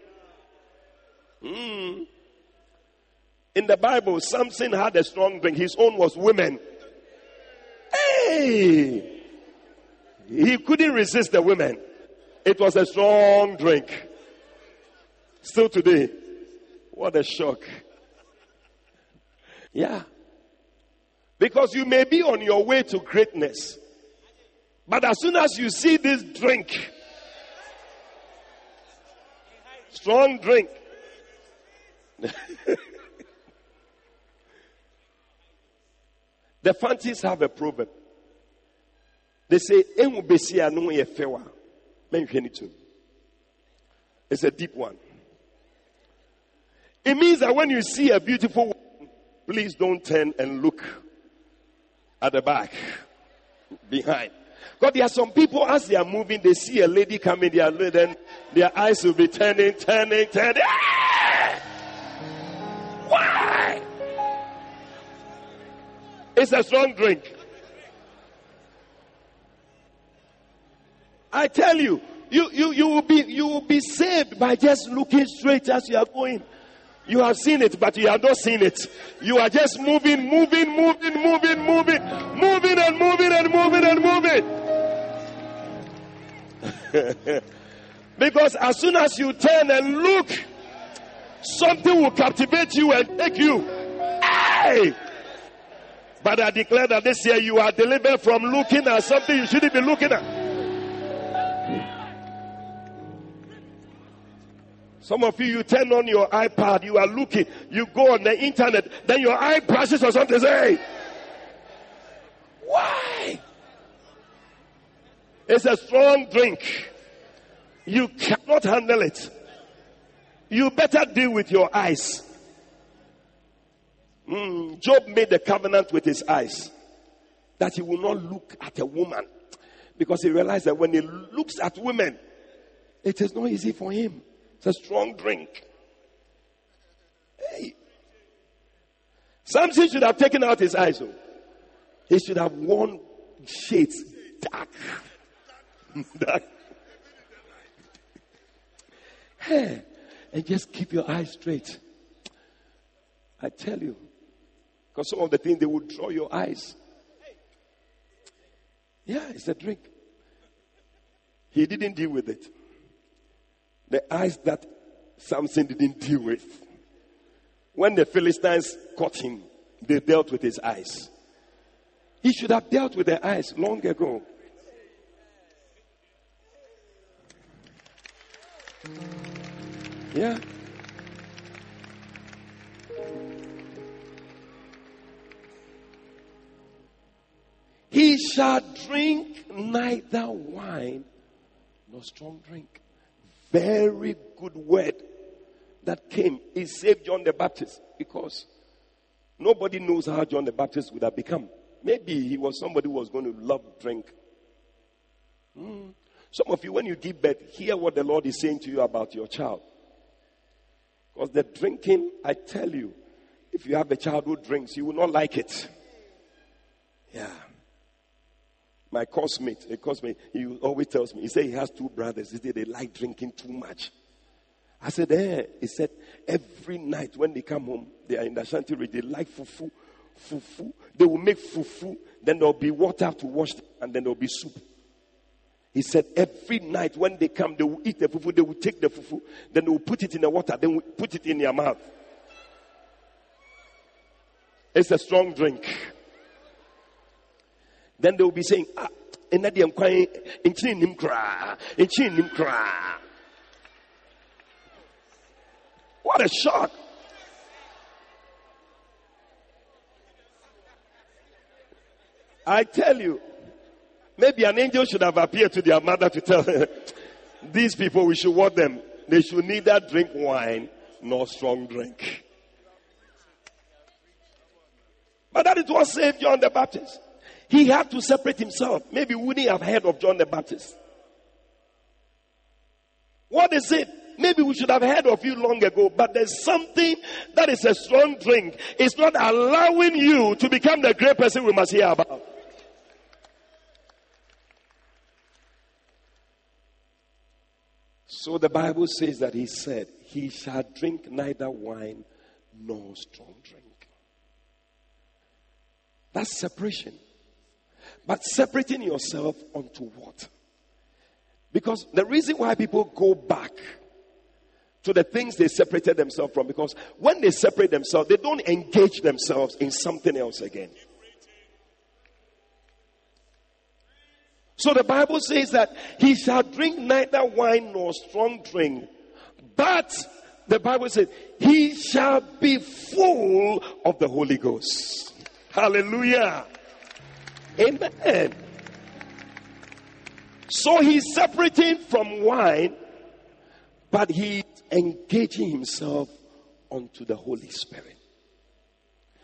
Mm. In the Bible, Samson had a strong drink. His own was women. Hey! He couldn't resist the women. It was a strong drink. Still today. What a shock. Yeah. Because you may be on your way to greatness. But as soon as you see this drink, strong drink, the Fantis have a proverb. They say, It's a deep one. It means that when you see a beautiful woman, please don't turn and look at the back, behind. Because there are some people, as they are moving, they see a lady coming, their, then their eyes will be turning, turning, turning. Ah! It's a strong drink. I tell you, you, you, you will be you will be saved by just looking straight as you are going. You have seen it, but you have not seen it. You are just moving, moving, moving, moving, moving, moving and moving and moving and moving. because as soon as you turn and look, something will captivate you and take you. Hey! But I declare that this year you are delivered from looking at something you shouldn't be looking at. Some of you, you turn on your iPad, you are looking, you go on the internet, then your eye brushes or something. Say, why? It's a strong drink. You cannot handle it. You better deal with your eyes. Mm, Job made a covenant with his eyes that he will not look at a woman because he realized that when he looks at women, it is not easy for him. It's a strong drink. Hey. Samson should have taken out his eyes. Oh. He should have worn shades dark. dark. Hey, and just keep your eyes straight. I tell you. Because some of the things they will draw your eyes. Yeah, it's a drink. He didn't deal with it. The eyes that Samson didn't deal with. When the Philistines caught him, they dealt with his eyes. He should have dealt with the eyes long ago. Yeah. He shall drink neither wine nor strong drink very good word that came. He saved John the Baptist because nobody knows how John the Baptist would have become. Maybe he was somebody who was going to love drink. Mm. Some of you, when you give birth, hear what the Lord is saying to you about your child. Because the drinking, I tell you, if you have a child who drinks, you will not like it. Yeah my cosmate, a cosmate, he always tells me, he said he has two brothers. He said they like drinking too much. I said, eh. He said, every night when they come home, they are in the Ashanti they like fufu, fufu. They will make fufu, then there'll be water to wash, and then there'll be soup. He said, every night when they come, they will eat the fufu, they will take the fufu, then they will put it in the water, then will put it in their mouth. It's a strong drink. Then they will be saying, ah, nkyene nim koraa nkyene nim koraa what a shock I tell you, maybe an angel should have appeared to their mother to tell her, these people, we should warn them. They should neither drink wine nor strong drink. But that it was saved John the Baptist. He had to separate himself. Maybe we wouldn't have heard of John the Baptist. What is it? Maybe we should have heard of you long ago, but there's something that is a strong drink. It's not allowing you to become the great person we must hear about. So the Bible says that he said, He shall drink neither wine nor strong drink. That's separation. But separating yourself onto what? Because the reason why people go back to the things they separated themselves from, because when they separate themselves, they don't engage themselves in something else again. So the Bible says that he shall drink neither wine nor strong drink, but the Bible says he shall be full of the Holy Ghost. Hallelujah. Amen. So he's separating from wine, but he's engaging himself onto the Holy Spirit.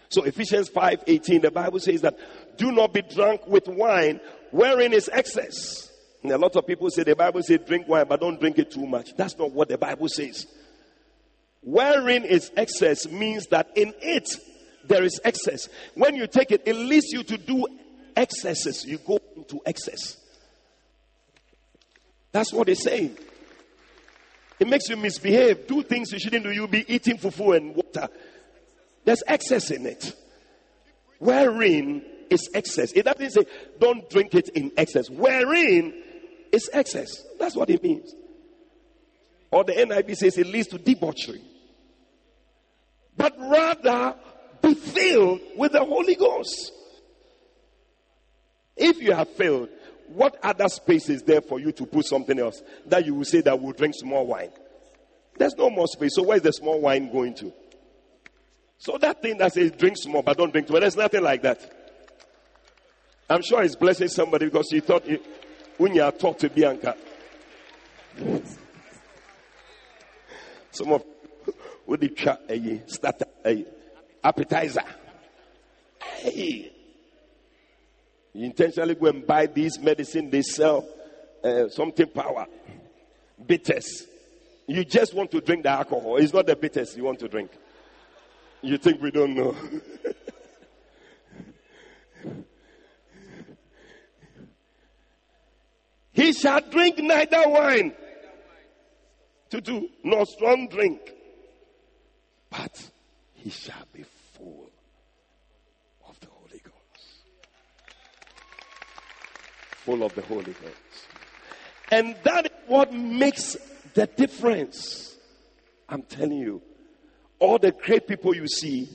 So Ephesians 5:18, the Bible says that do not be drunk with wine wherein is excess. And a lot of people say the Bible says drink wine, but don't drink it too much. That's not what the Bible says. Wherein is excess means that in it there is excess. When you take it, it leads you to do excesses. You go into excess. That's what it's saying. It makes you misbehave, do things you shouldn't do. You'll be eating fufu and water. There's excess in it. Wherein is excess. It doesn't say don't drink it in excess. Wherein is excess. That's what it means. Or the NIV says it leads to debauchery. But rather be filled with the Holy Ghost. If you have failed, what other space is there for you to put something else that you will say that will drink small wine? There's no more space. So where's the small wine going to? So that thing that says drink small but don't drink too much, there's nothing like that. I'm sure it's blessing somebody because you thought you, when you are taught to Bianca. Some of what did you start a appetizer. Hey. You intentionally go and buy these medicine they sell uh, something power bitters. You just want to drink the alcohol. It's not the bitters you want to drink. You think we don't know. He shall drink neither wine to do nor strong drink, but he shall be full of the Holy Ghost. Full of the Holy Ghost. And that is what makes the difference. I'm telling you, all the great people you see,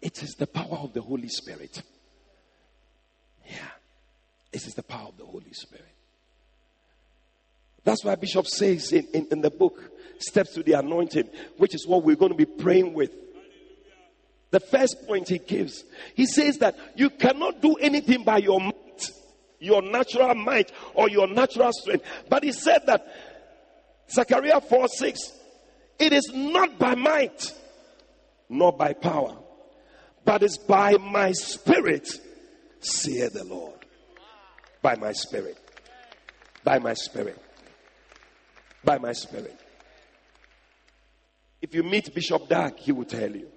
it is the power of the Holy Spirit. Yeah. It is the power of the Holy Spirit. That's why Bishop says in, in, in, the book, Steps to the Anointing, which is what we're going to be praying with. The first point he gives, he says that you cannot do anything by your might, your natural might, or your natural strength. But he said that, Zechariah 4 6, it is not by might, nor by power, but it's by my spirit, saith the Lord. By my spirit. By my spirit by my spirit. If you meet Bishop Dag, he will tell you.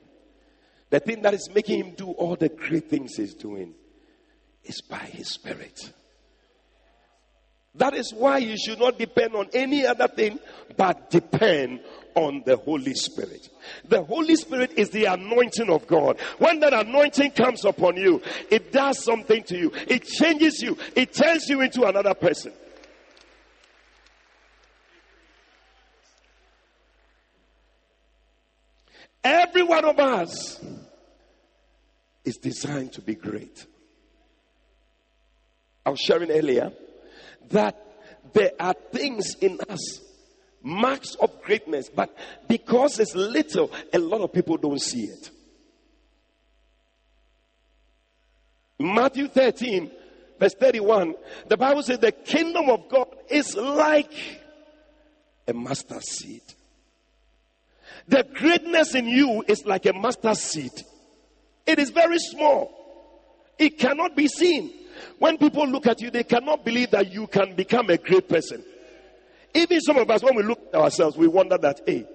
The thing that is making him do all the great things he's doing is by his spirit. That is why you should not depend on any other thing but depend on the Holy Spirit. The Holy Spirit is the anointing of God. When that anointing comes upon you, it does something to you. It changes you. It turns you into another person. Every one of us is designed to be great. I was sharing earlier that there are things in us, marks of greatness, but because it's little, a lot of people don't see it. Matthew 13, verse 31, the Bible says the kingdom of God is like a mustard seed the greatness in you is like a mustard seed. It is very small. It cannot be seen. When people look at you, they cannot believe that you can become a great person. Even some of us, when we look at ourselves, we wonder that, hey,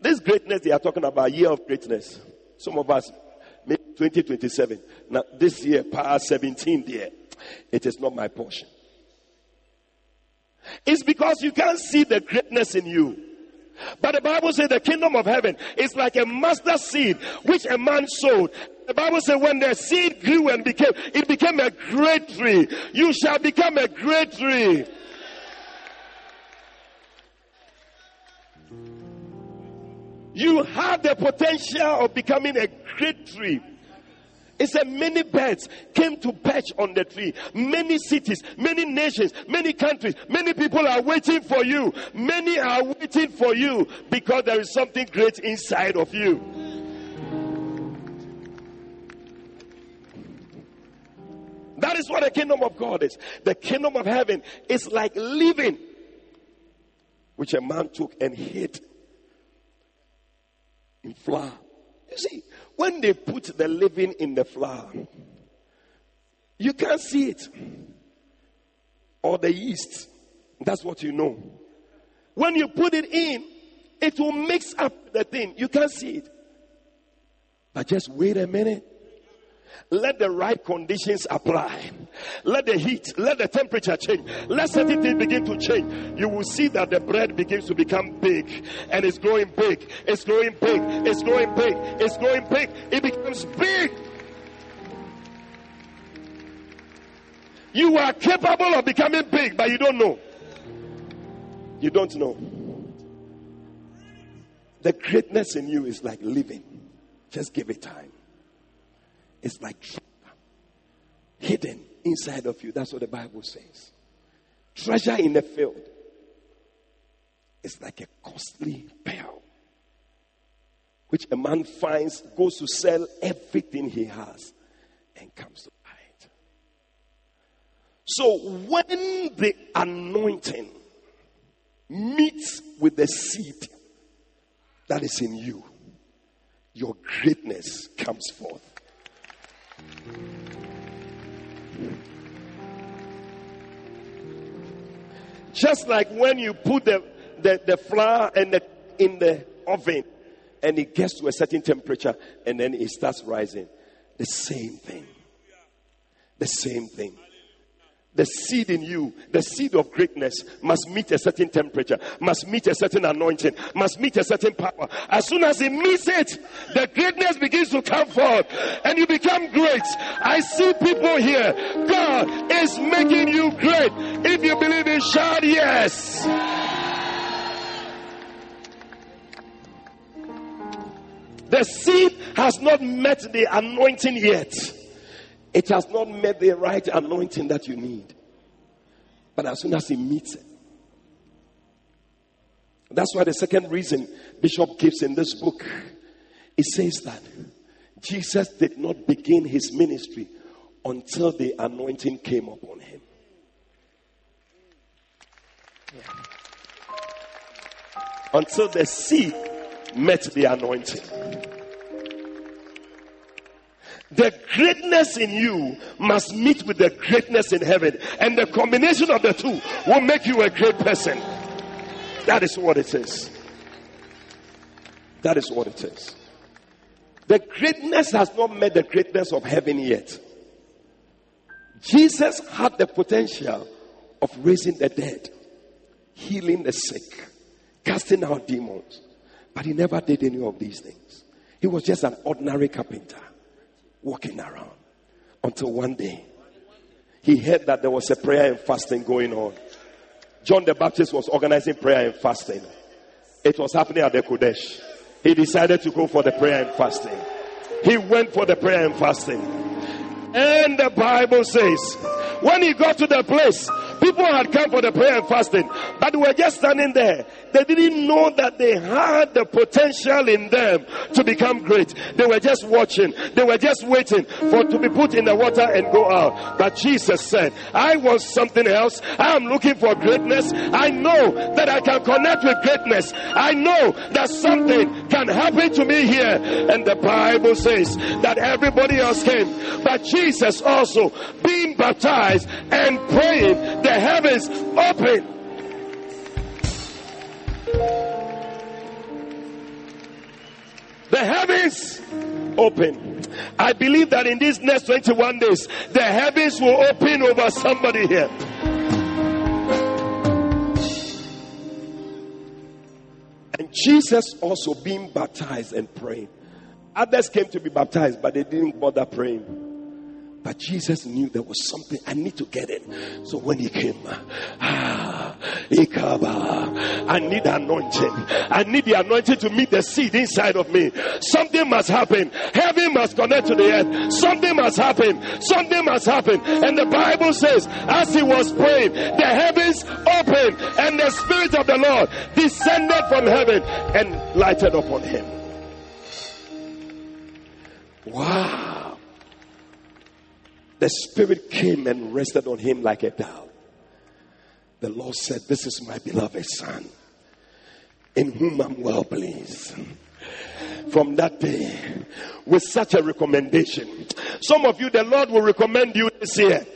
this greatness they are talking about, year of greatness. Some of us, maybe 2027. Now, this year, past 17 there, it is not my portion. It's because you can't see the greatness in you. But the Bible says the kingdom of heaven is like a mustard seed which a man sowed. The Bible says when the seed grew and became, it became a great tree. You shall become a great tree. You have the potential of becoming a great tree. It said many birds came to perch on the tree. Many cities, many nations, many countries, many people are waiting for you. Many are waiting for you because there is something great inside of you. That is what the kingdom of God is. The kingdom of heaven is like living, which a man took and hid in flour. You see, when they put the living in the flour, you can't see it. Or the yeast. That's what you know. When you put it in, it will mix up the thing. You can't see it. But just wait a minute. Let the right conditions apply. Let the heat, let the temperature change. Let certain things begin to change. You will see that the bread begins to become big and it's growing big. It's growing big. It's growing big. It's growing big. It becomes big. You are capable of becoming big, but you don't know. You don't know. The greatness in you is like living. Just give it time. It's like treasure hidden inside of you. That's what the Bible says. Treasure in the field is like a costly pearl, which a man finds, goes to sell everything he has, and comes to buy it. So when the anointing meets with the seed that is in you, your greatness comes forth. Just like when you put the, the, the flour and the, in the oven and it gets to a certain temperature and then it starts rising. The same thing. The same thing the seed in you, the seed of greatness, must meet a certain temperature, must meet a certain anointing, must meet a certain power. As soon as it meets it, the greatness begins to come forth and you become great. I see people here. God is making you great. If you believe it, shout yes. The seed has not met the anointing yet. It has not met the right anointing that you need. But as soon as it meets it, that's why the second reason Bishop gives in this book, it says that Jesus did not begin his ministry until the anointing came upon him. Until the seed met the anointing. The greatness in you must meet with the greatness in heaven. And the combination of the two will make you a great person. That is what it is. That is what it is. The greatness has not met the greatness of heaven yet. Jesus had the potential of raising the dead, healing the sick, casting out demons, but he never did any of these things. He was just an ordinary carpenter walking around until one day he heard that there was a prayer and fasting going on. John the Baptist was organizing prayer and fasting. It was happening at the Qodesh. He decided to go for the prayer and fasting. He went for the prayer and fasting. And the Bible says, when he got to the place, people had come for the prayer and fasting, but they were just standing there. They didn't know that they had the potential in them to become great. They were just watching. They were just waiting for to be put in the water and go out. But Jesus said, I want something else. I am looking for greatness. I know that I can connect with greatness. I know that something can happen to me here. And the Bible says that everybody else came. But Jesus also being baptized and praying, the heavens opened the heavens open. I believe that in these next 21 days, the heavens will open over somebody here. And Jesus also being baptized and praying. Others came to be baptized, but they didn't bother praying. But Jesus knew there was something I need to get it. So when he came, ah, I need anointing. I need the anointing to meet the seed inside of me. Something must happen. Heaven must connect to the earth. Something must happen. Something must happen. And the Bible says, as he was praying, the heavens opened and the Spirit of the Lord descended from heaven and lighted upon him. Wow the Spirit came and rested on him like a dove. The Lord said, This is my beloved Son, in whom I'm well pleased. From that day, with such a recommendation, some of you, the Lord will recommend you this year.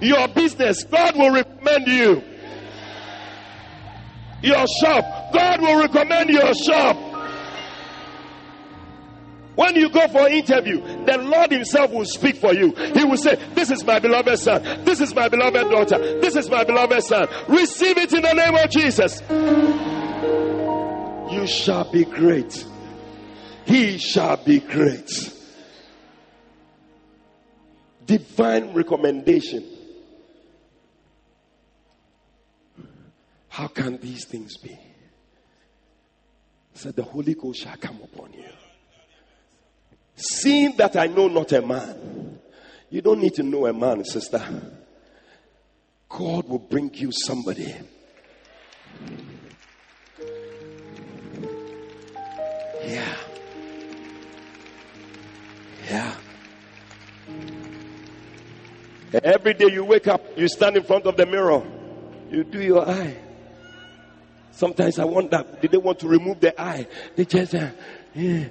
Your business, God will recommend you. Your shop, God will recommend your shop. When you go for interview, the Lord Himself will speak for you. He will say, This is my beloved son. This is my beloved daughter. This is my beloved son. Receive it in the name of Jesus. You shall be great. He shall be great. Divine recommendation. How can these things be? Said the Holy Ghost shall come upon you. Seeing that I know not a man, you don't need to know a man, sister. God will bring you somebody. Yeah. Yeah. Every day you wake up, you stand in front of the mirror, you do your eye. Sometimes I wonder, did they want to remove the eye? They just, uh, yeah.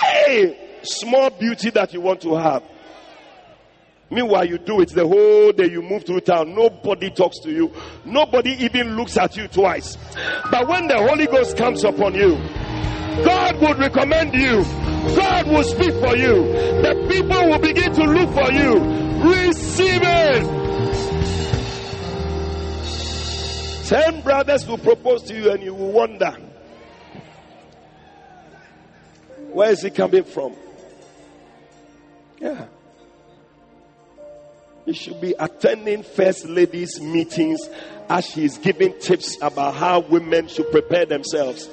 hey, small beauty that you want to have. Meanwhile, you do it the whole day, you move through town, nobody talks to you, nobody even looks at you twice. But when the Holy Ghost comes upon you, God would recommend you, God will speak for you, the people will begin to look for you. Receive it. Ten brothers will propose to you, and you will wonder, where is he coming from? Yeah. You should be attending first ladies' meetings as she's giving tips about how women should prepare themselves.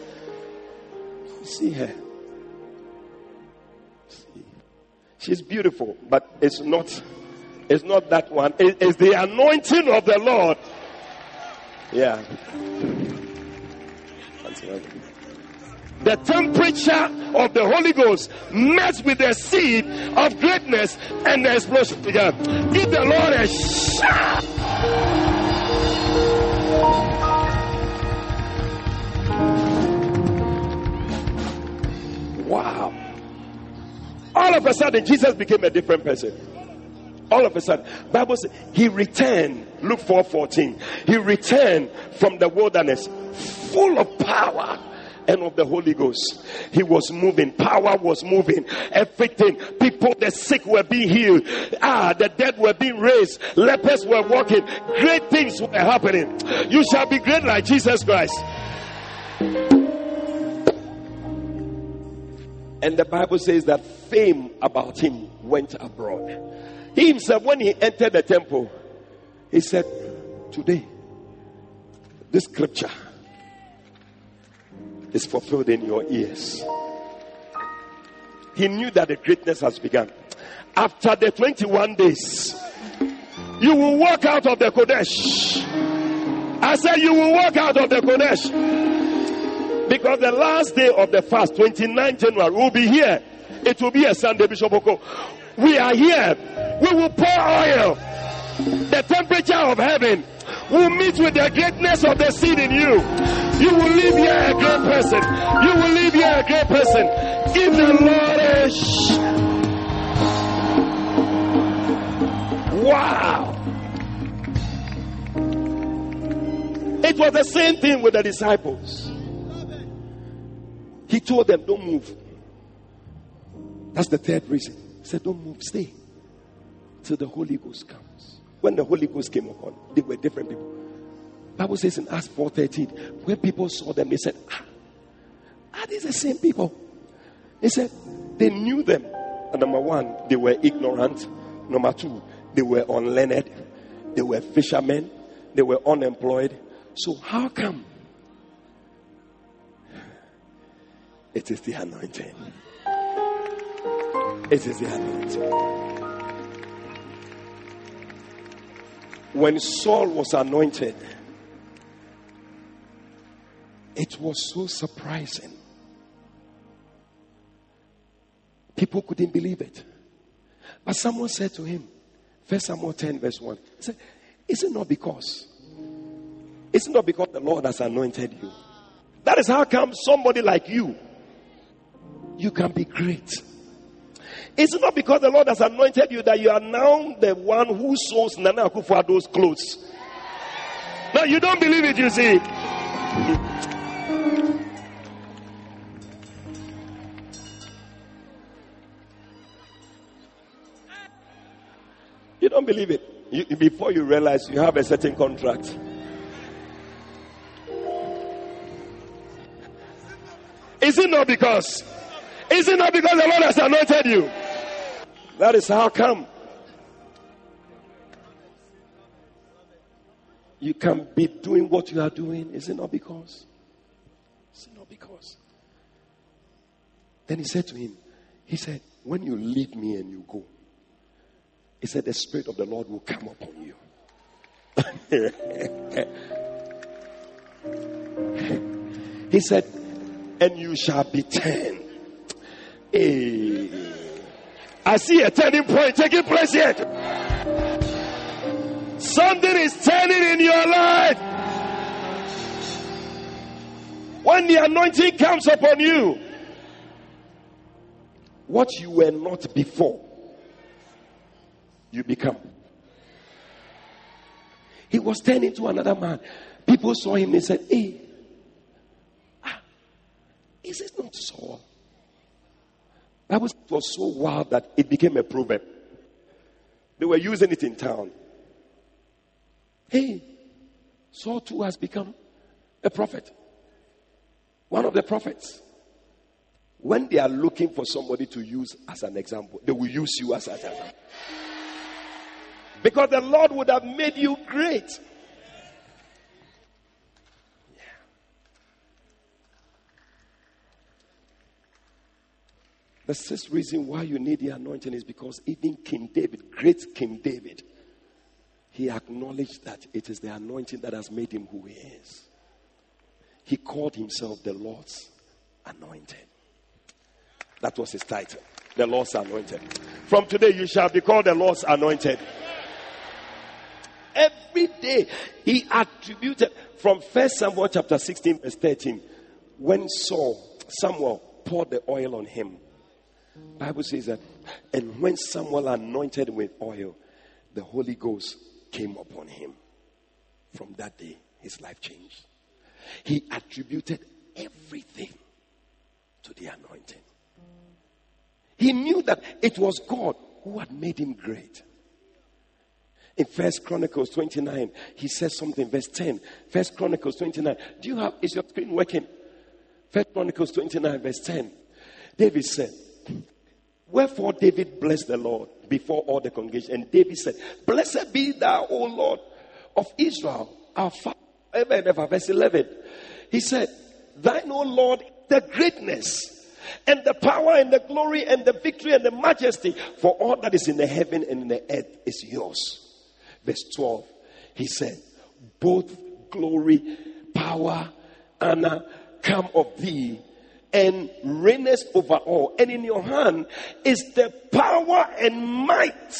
See her. See. She's beautiful, but it's not it's not that one. It, it's the anointing of the Lord. Yeah the temperature of the Holy Ghost met with the seed of greatness and the explosion began. Give the Lord a shout. Wow. All of a sudden, Jesus became a different person. All of a sudden, Bible says he returned. Luke 4 14. He returned from the wilderness full of power and of the Holy Ghost. He was moving, power was moving, everything. People, the sick were being healed, ah, the dead were being raised, lepers were walking, great things were happening. You shall be great like Jesus Christ. And the Bible says that fame about him went abroad. He himself, when he entered the temple, he said, Today, this scripture is fulfilled in your ears. He knew that the greatness has begun. After the 21 days, you will walk out of the Qodesh. I said, You will walk out of the Qodesh. Because the last day of the fast, 29 January, will be here. It will be a Sunday, Bishop Oko. We are here. We will pour oil. The temperature of heaven will meet with the greatness of the seed in you. You will leave here a great person. You will leave here a great person. Give the Lord eh, sh- Wow. It was the same thing with the disciples. He told them, Don't move. That's the third reason. He said, Don't move, stay till the Holy Ghost comes. When the Holy Ghost came upon, they were different people. Bible says in Acts 4:13, when people saw them, they said, ah, are these the same people? They said they knew them. And number one, they were ignorant. Number two, they were unlearned. They were fishermen. They were unemployed. So how come? It is the anointing. It is the anointing. When Saul was anointed, it was so surprising. People couldn't believe it. But someone said to him, First Samuel 10, verse 1, he said, Is it not because? Is it not because the Lord has anointed you? That is how come somebody like you, you can be great. Is it not because the Lord has anointed you that you are now the one who sews Nana Akufo-Addo's clothes? Now you don't believe it, you see. You don't believe it. You, before you realize you have a certain contract. Is it not because? Is it not because the Lord has anointed you? That is how come. You can be doing what you are doing. Is it not because? Is it not because? Then he said to him, He said, When you leave me and you go, he said, The Spirit of the Lord will come upon you. he said, And you shall be turned. Hey. I see a turning point taking place here. Something is turning in your life. When the anointing comes upon you, what you were not before you become. He was turning to another man. People saw him and said, Hey, ah, is it not Saul? That was, was so wild that it became a proverb. They were using it in town. Hey, Saul too has become a prophet. One of the prophets. When they are looking for somebody to use as an example, they will use you as an example. Because the Lord would have made you great. The sixth reason why you need the anointing is because even King David, great King David, he acknowledged that it is the anointing that has made him who he is. He called himself the Lord's anointed. That was his title. The Lord's anointed. From today, you shall be called the Lord's anointed. Every day he attributed from First Samuel chapter 16, verse 13. When Saul, Samuel poured the oil on him. Bible says that, and when Samuel anointed with oil, the Holy Ghost came upon him. From that day, his life changed. He attributed everything to the anointing. He knew that it was God who had made him great. In First Chronicles 29, he says something, verse 10. First Chronicles 29. Do you have, is your screen working? First Chronicles 29, verse 10. David said, Wherefore David blessed the Lord before all the congregation. And David said, Blessed be thou, O Lord of Israel, our Father, ever and ever. Verse 11. He said, Thine, O Lord, the greatness and the power and the glory and the victory and the majesty for all that is in the heaven and in the earth is yours verse 12, he said, Both glory, power, and honor come of thee and reignest over all. And in your hand is the power and might.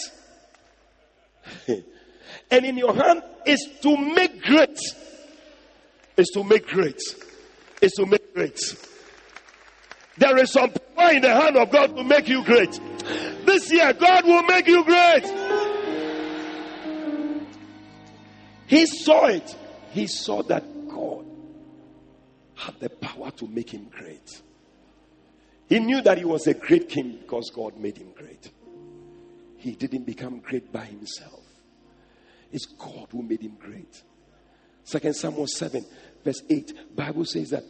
and in your hand is to make great. Is to make great. Is to make great. There is some power in the hand of God to make you great. This year, God will make you great. He saw it. He saw that had the power to make him great. He knew that he was a great king because God made him great. He didn't become great by himself. It's God who made him great. Second Samuel 7, verse 8, Bible says that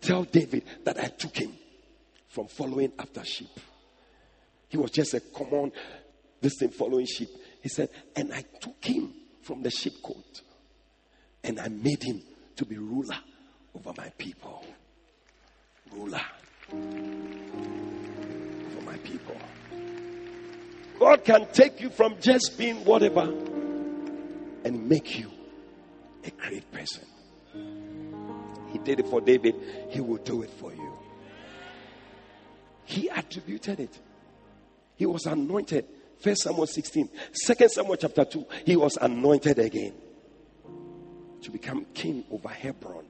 tell David that I took him from following after sheep. He was just a common this thing following sheep. He said, and I took him from the sheepcote and I made him to be ruler over my people. Ruler over my people. God can take you from just being whatever and make you a great person. He did it for David, he will do it for you. He attributed it. He was anointed. First Samuel 16, Second Samuel chapter 2, he was anointed again to become king over Hebron,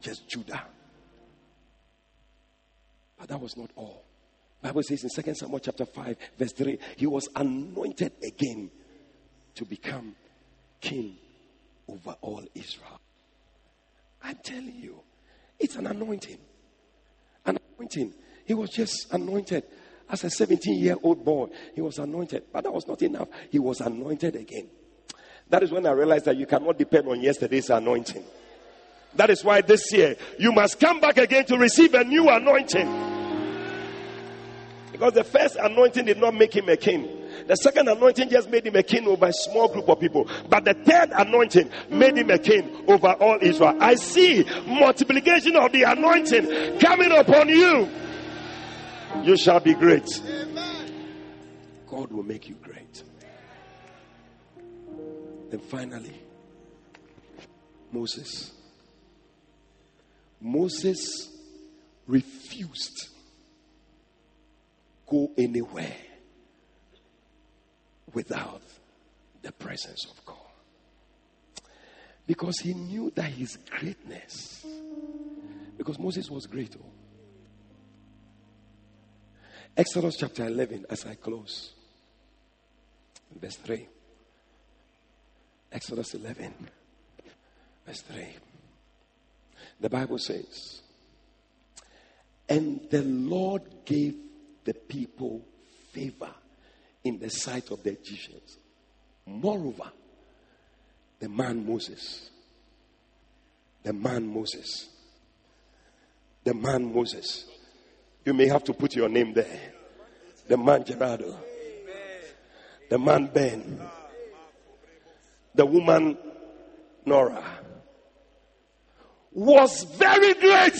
just Judah. But that was not all. Bible says in Second Samuel chapter 5, verse 3, he was anointed again to become king over all Israel. I'm telling you, it's an anointing. An anointing. He was just anointed as a 17 year old boy. He was anointed, but that was not enough. He was anointed again. That is when I realized that you cannot depend on yesterday's anointing. That is why this year you must come back again to receive a new anointing. Because the first anointing did not make him a king. The second anointing just made him a king over a small group of people. But the third anointing made him a king over all Israel. I see multiplication of the anointing coming upon you. You shall be great. God will make you great. Then finally, Moses. Moses refused go anywhere without the presence of God. Because he knew that his greatness, because Moses was great. Oh. Exodus chapter 11, as I close, verse 3. Exodus 11, verse 3. The Bible says, And the Lord gave the people favor in the sight of the Egyptians. Moreover, the man Moses, the man Moses, the man Moses, you may have to put your name there. The man Gerardo, the man Ben, the woman Nora was very great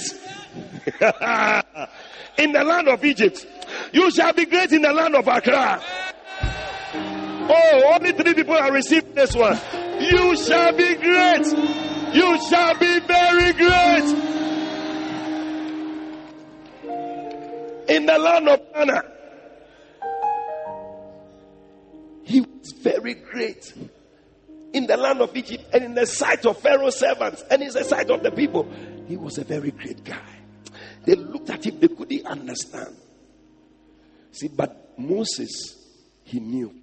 in the land of Egypt. You shall be great in the land of Accra. Oh, only three people have received this one. You shall be great. You shall be very great. In the land of Ghana. He was very great the land of Egypt and in the sight of Pharaoh's servants and in the sight of the people. He was a very great guy. They looked at him, they couldn't understand. See, but Moses, he knew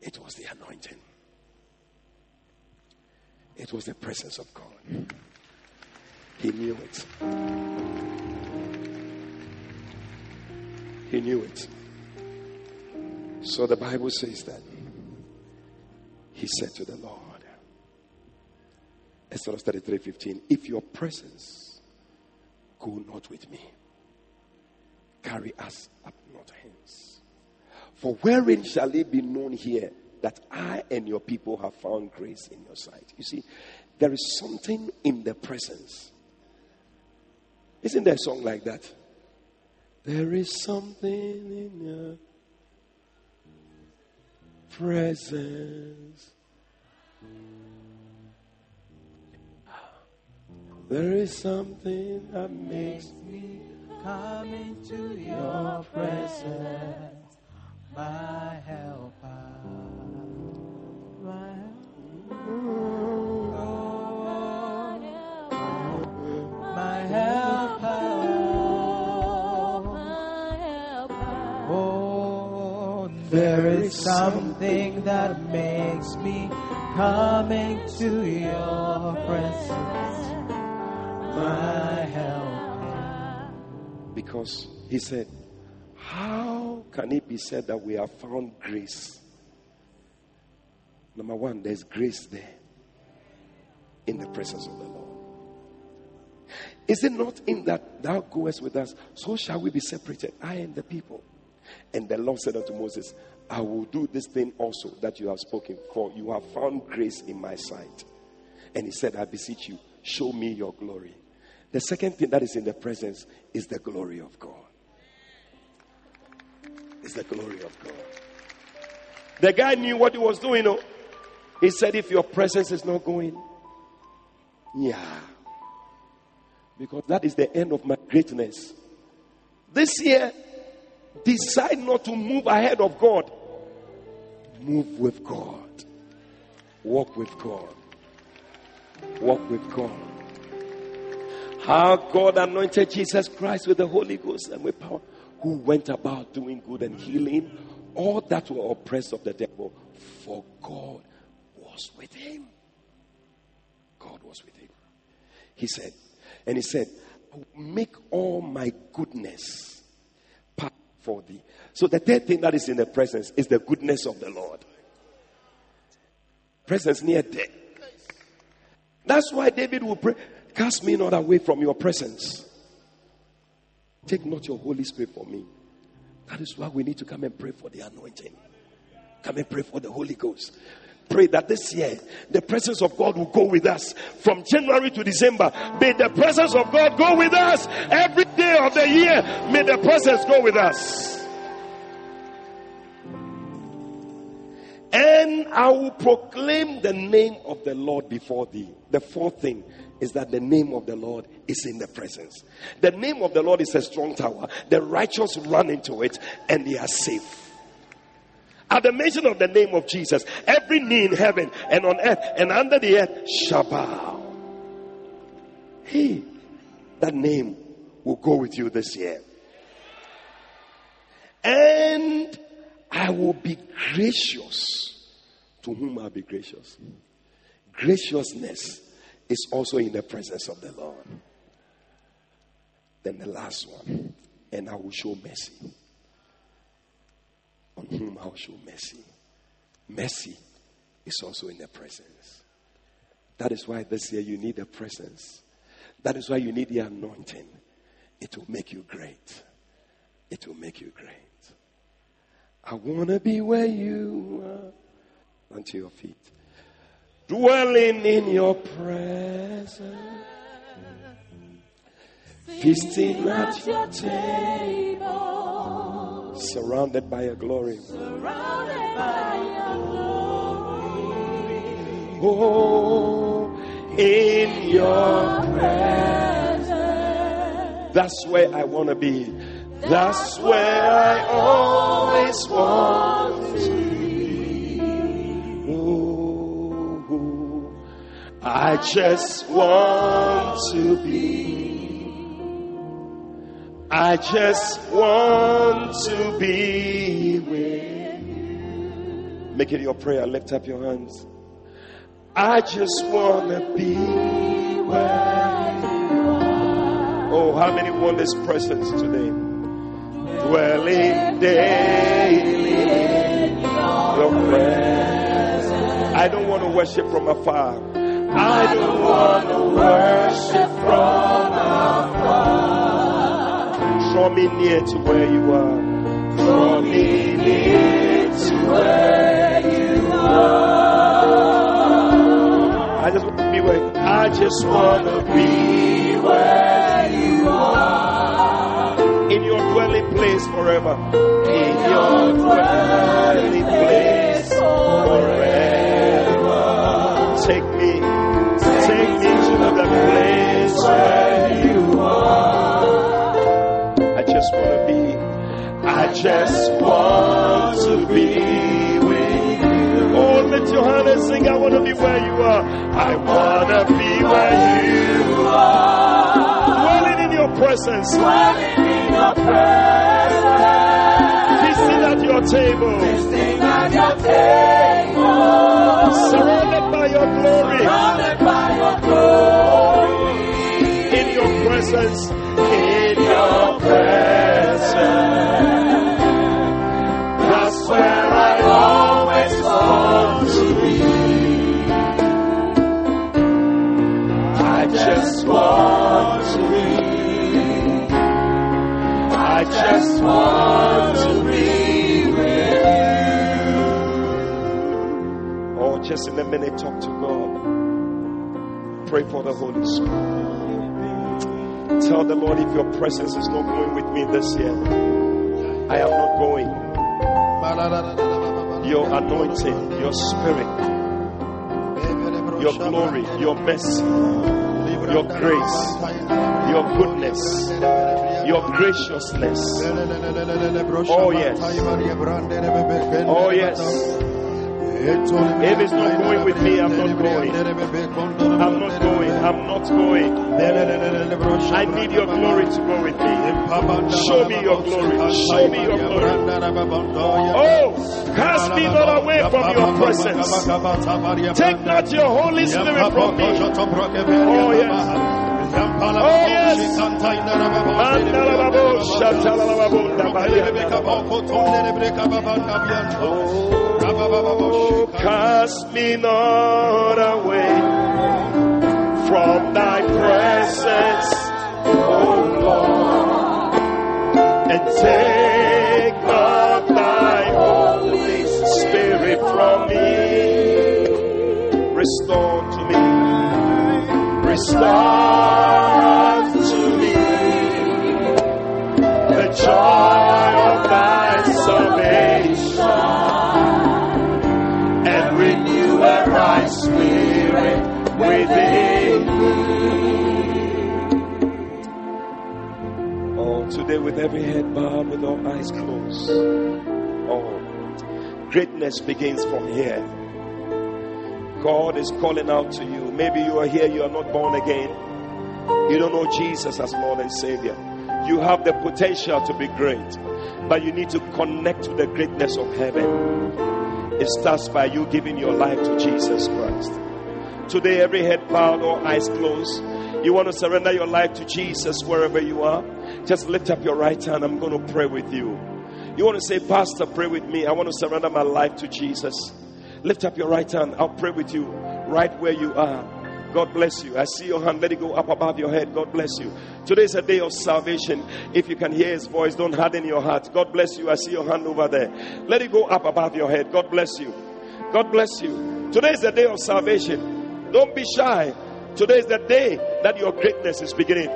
it was the anointing, it was the presence of God. He knew it. He knew it. So the Bible says that he said to the Lord, Exodus 33 15, if your presence go not with me, carry us up not hence. For wherein shall it be known here that I and your people have found grace in your sight? You see, there is something in the presence. Isn't there a song like that? There is something in your presence. There is something that makes me come into your presence, my helper. My my there is something that makes me coming to your presence, my helper. Because he said, How can it be said that we have found grace Number one, there's grace there in the presence of the Lord. Is it not in that thou goest with us, so shall we be separated, I and the people? And the Lord said unto Moses, I will do this thing also that you have spoken, for you have found grace in my sight. And he said, I beseech you, show me your glory. The second thing that is in the presence is the glory of God. It's the glory of God. The guy knew what he was doing. Oh. He said, If your presence is not going, yeah. Because that is the end of my greatness. This year, decide not to move ahead of God. Move with God. Walk with God. Walk with God. How God anointed Jesus Christ with the Holy Ghost and with power, who went about doing good and healing all that were oppressed of the devil, for God was with him. God was with him. He said, and he said, Make all my goodness for thee. So the third thing that is in the presence is the goodness of the Lord. Presence near death. That's why David will pray, Cast me not away from your presence. Take not your Holy Spirit from me. That is why we need to come and pray for the anointing. Come and pray for the Holy Ghost. Pray that this year the presence of God will go with us from January to December. May the presence of God go with us every day of the year. May the presence go with us. And I will proclaim the name of the Lord before thee. The fourth thing is that the name of the Lord is in the presence. The name of the Lord is a strong tower. The righteous run into it and they are safe. At the mention of the name of Jesus, every knee in heaven and on earth and under the earth shall bow. He, that name will go with you this year. And I will be gracious. To whom I'll be gracious? Graciousness is also in the presence of the Lord. Then the last one, and I will show mercy. On whom I will show mercy. Mercy is also in the presence. That is why this year you need the presence. That is why you need the anointing. It will make you great. It will make you great. I want to be where you are. Onto your feet dwelling in your presence, feasting at your table, surrounded by your glory. Surrounded by your glory. Oh, in your presence. That's where I want to be. That's where I always want to be. Oh, I just want to be. I just want to be with you. Make it your prayer. Lift up your hands. I just want to be where you are. Oh, how many want this presence today? Dwelling daily in your presence. I don't want to worship from afar. I don't want to worship from afar. Draw me near to where you are. Draw me near to where you are. I just want to be where I just want to be where you are. In your dwelling place forever. In your dwelling place forever. Take sing, I want to be where you are. I want to be where you are. Dwelling in your presence. Dwelling in your presence. Feasting at your table. Feasting at your table. Surrounded by your glory. Surrounded by Or just in a minute, talk to God. Pray for the Holy Spirit. Tell the Lord if your presence is not going with me this year, I am not going. Your anointing, your spirit, your glory, your mercy, your grace, your goodness, your graciousness. Oh, yes. Oh, yes. If it's not going with me, I'm not going. I'm not going. I'm not going. I need your glory to go with me. Show me your glory. Show me your glory. Oh, cast me not away from your presence. Take not your Holy Spirit from me. Oh, yes. Cast me not away from thy presence, oh Lord, and take not thy Holy Spirit from me. Restore to me, restore with every head bowed, with all eyes closed. Oh, greatness begins from here. God is calling out to you. Maybe you are here, you are not born again. You don't know Jesus as Lord and Savior. You have the potential to be great, but you need to connect to the greatness of heaven. It starts by you giving your life to Jesus Christ. Today, every head bowed or eyes closed, you want to surrender your life to Jesus wherever you are. Just lift up your right hand. I'm going to pray with you. You want to say, Pastor, pray with me. I want to surrender my life to Jesus. Lift up your right hand. I'll pray with you right where you are. God bless you. I see your hand. Let it go up above your head. God bless you. Today is a day of salvation. If you can hear his voice, don't harden your heart. God bless you. I see your hand over there. Let it go up above your head. God bless you. God bless you. Today is the day of salvation. Don't be shy. Today is the day that your greatness is beginning.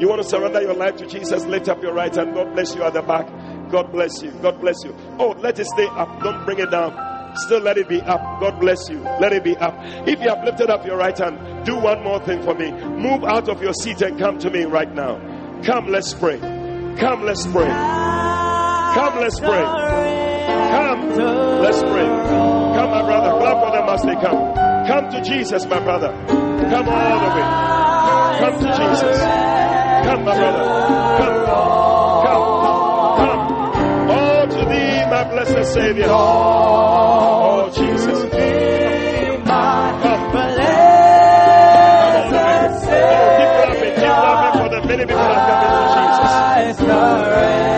You want to surrender your life to Jesus? Lift up your right hand. God bless you at the back. God bless you. God bless you. Oh, let it stay up. Don't bring it down. Still let it be up. God bless you. Let it be up. If you have lifted up your right hand, do one more thing for me. Move out of your seat and come to me right now. Come, let's pray. Come, let's pray. Come, let's pray. Come, let's pray. Come, my brother. Clap for them as they come. Come to Jesus, my brother. Come all the way. Come to Jesus. Come, my brother. Come. Come. Come. All to thee, my blessed Savior. Oh, Jesus. Oh, for the many people come into Jesus.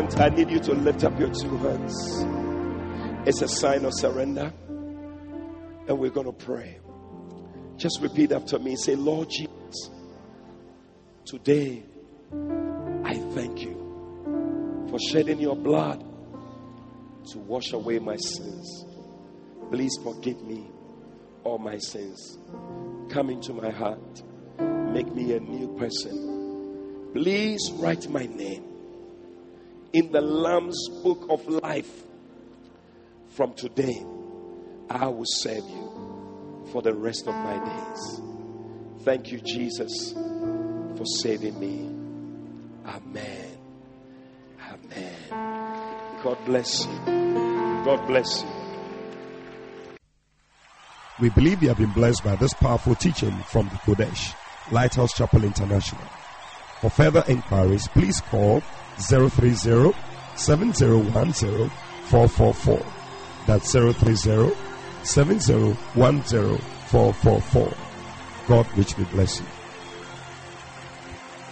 I need you to lift up your two hands. It's a sign of surrender. And we're going to pray. Just repeat after me. Say, Lord Jesus, today I thank you for shedding your blood to wash away my sins. Please forgive me all my sins. Come into my heart. Make me a new person. Please write my name in the Lamb's book of life. From today, I will serve you for the rest of my days. Thank you, Jesus, for saving me. Amen. Amen. God bless you. God bless you. We believe you have been blessed by this powerful teaching from the Qodesh, Lighthouse Chapel International. For further inquiries, please call 030 7010 444. That's 030 7010 444. God richly bless you.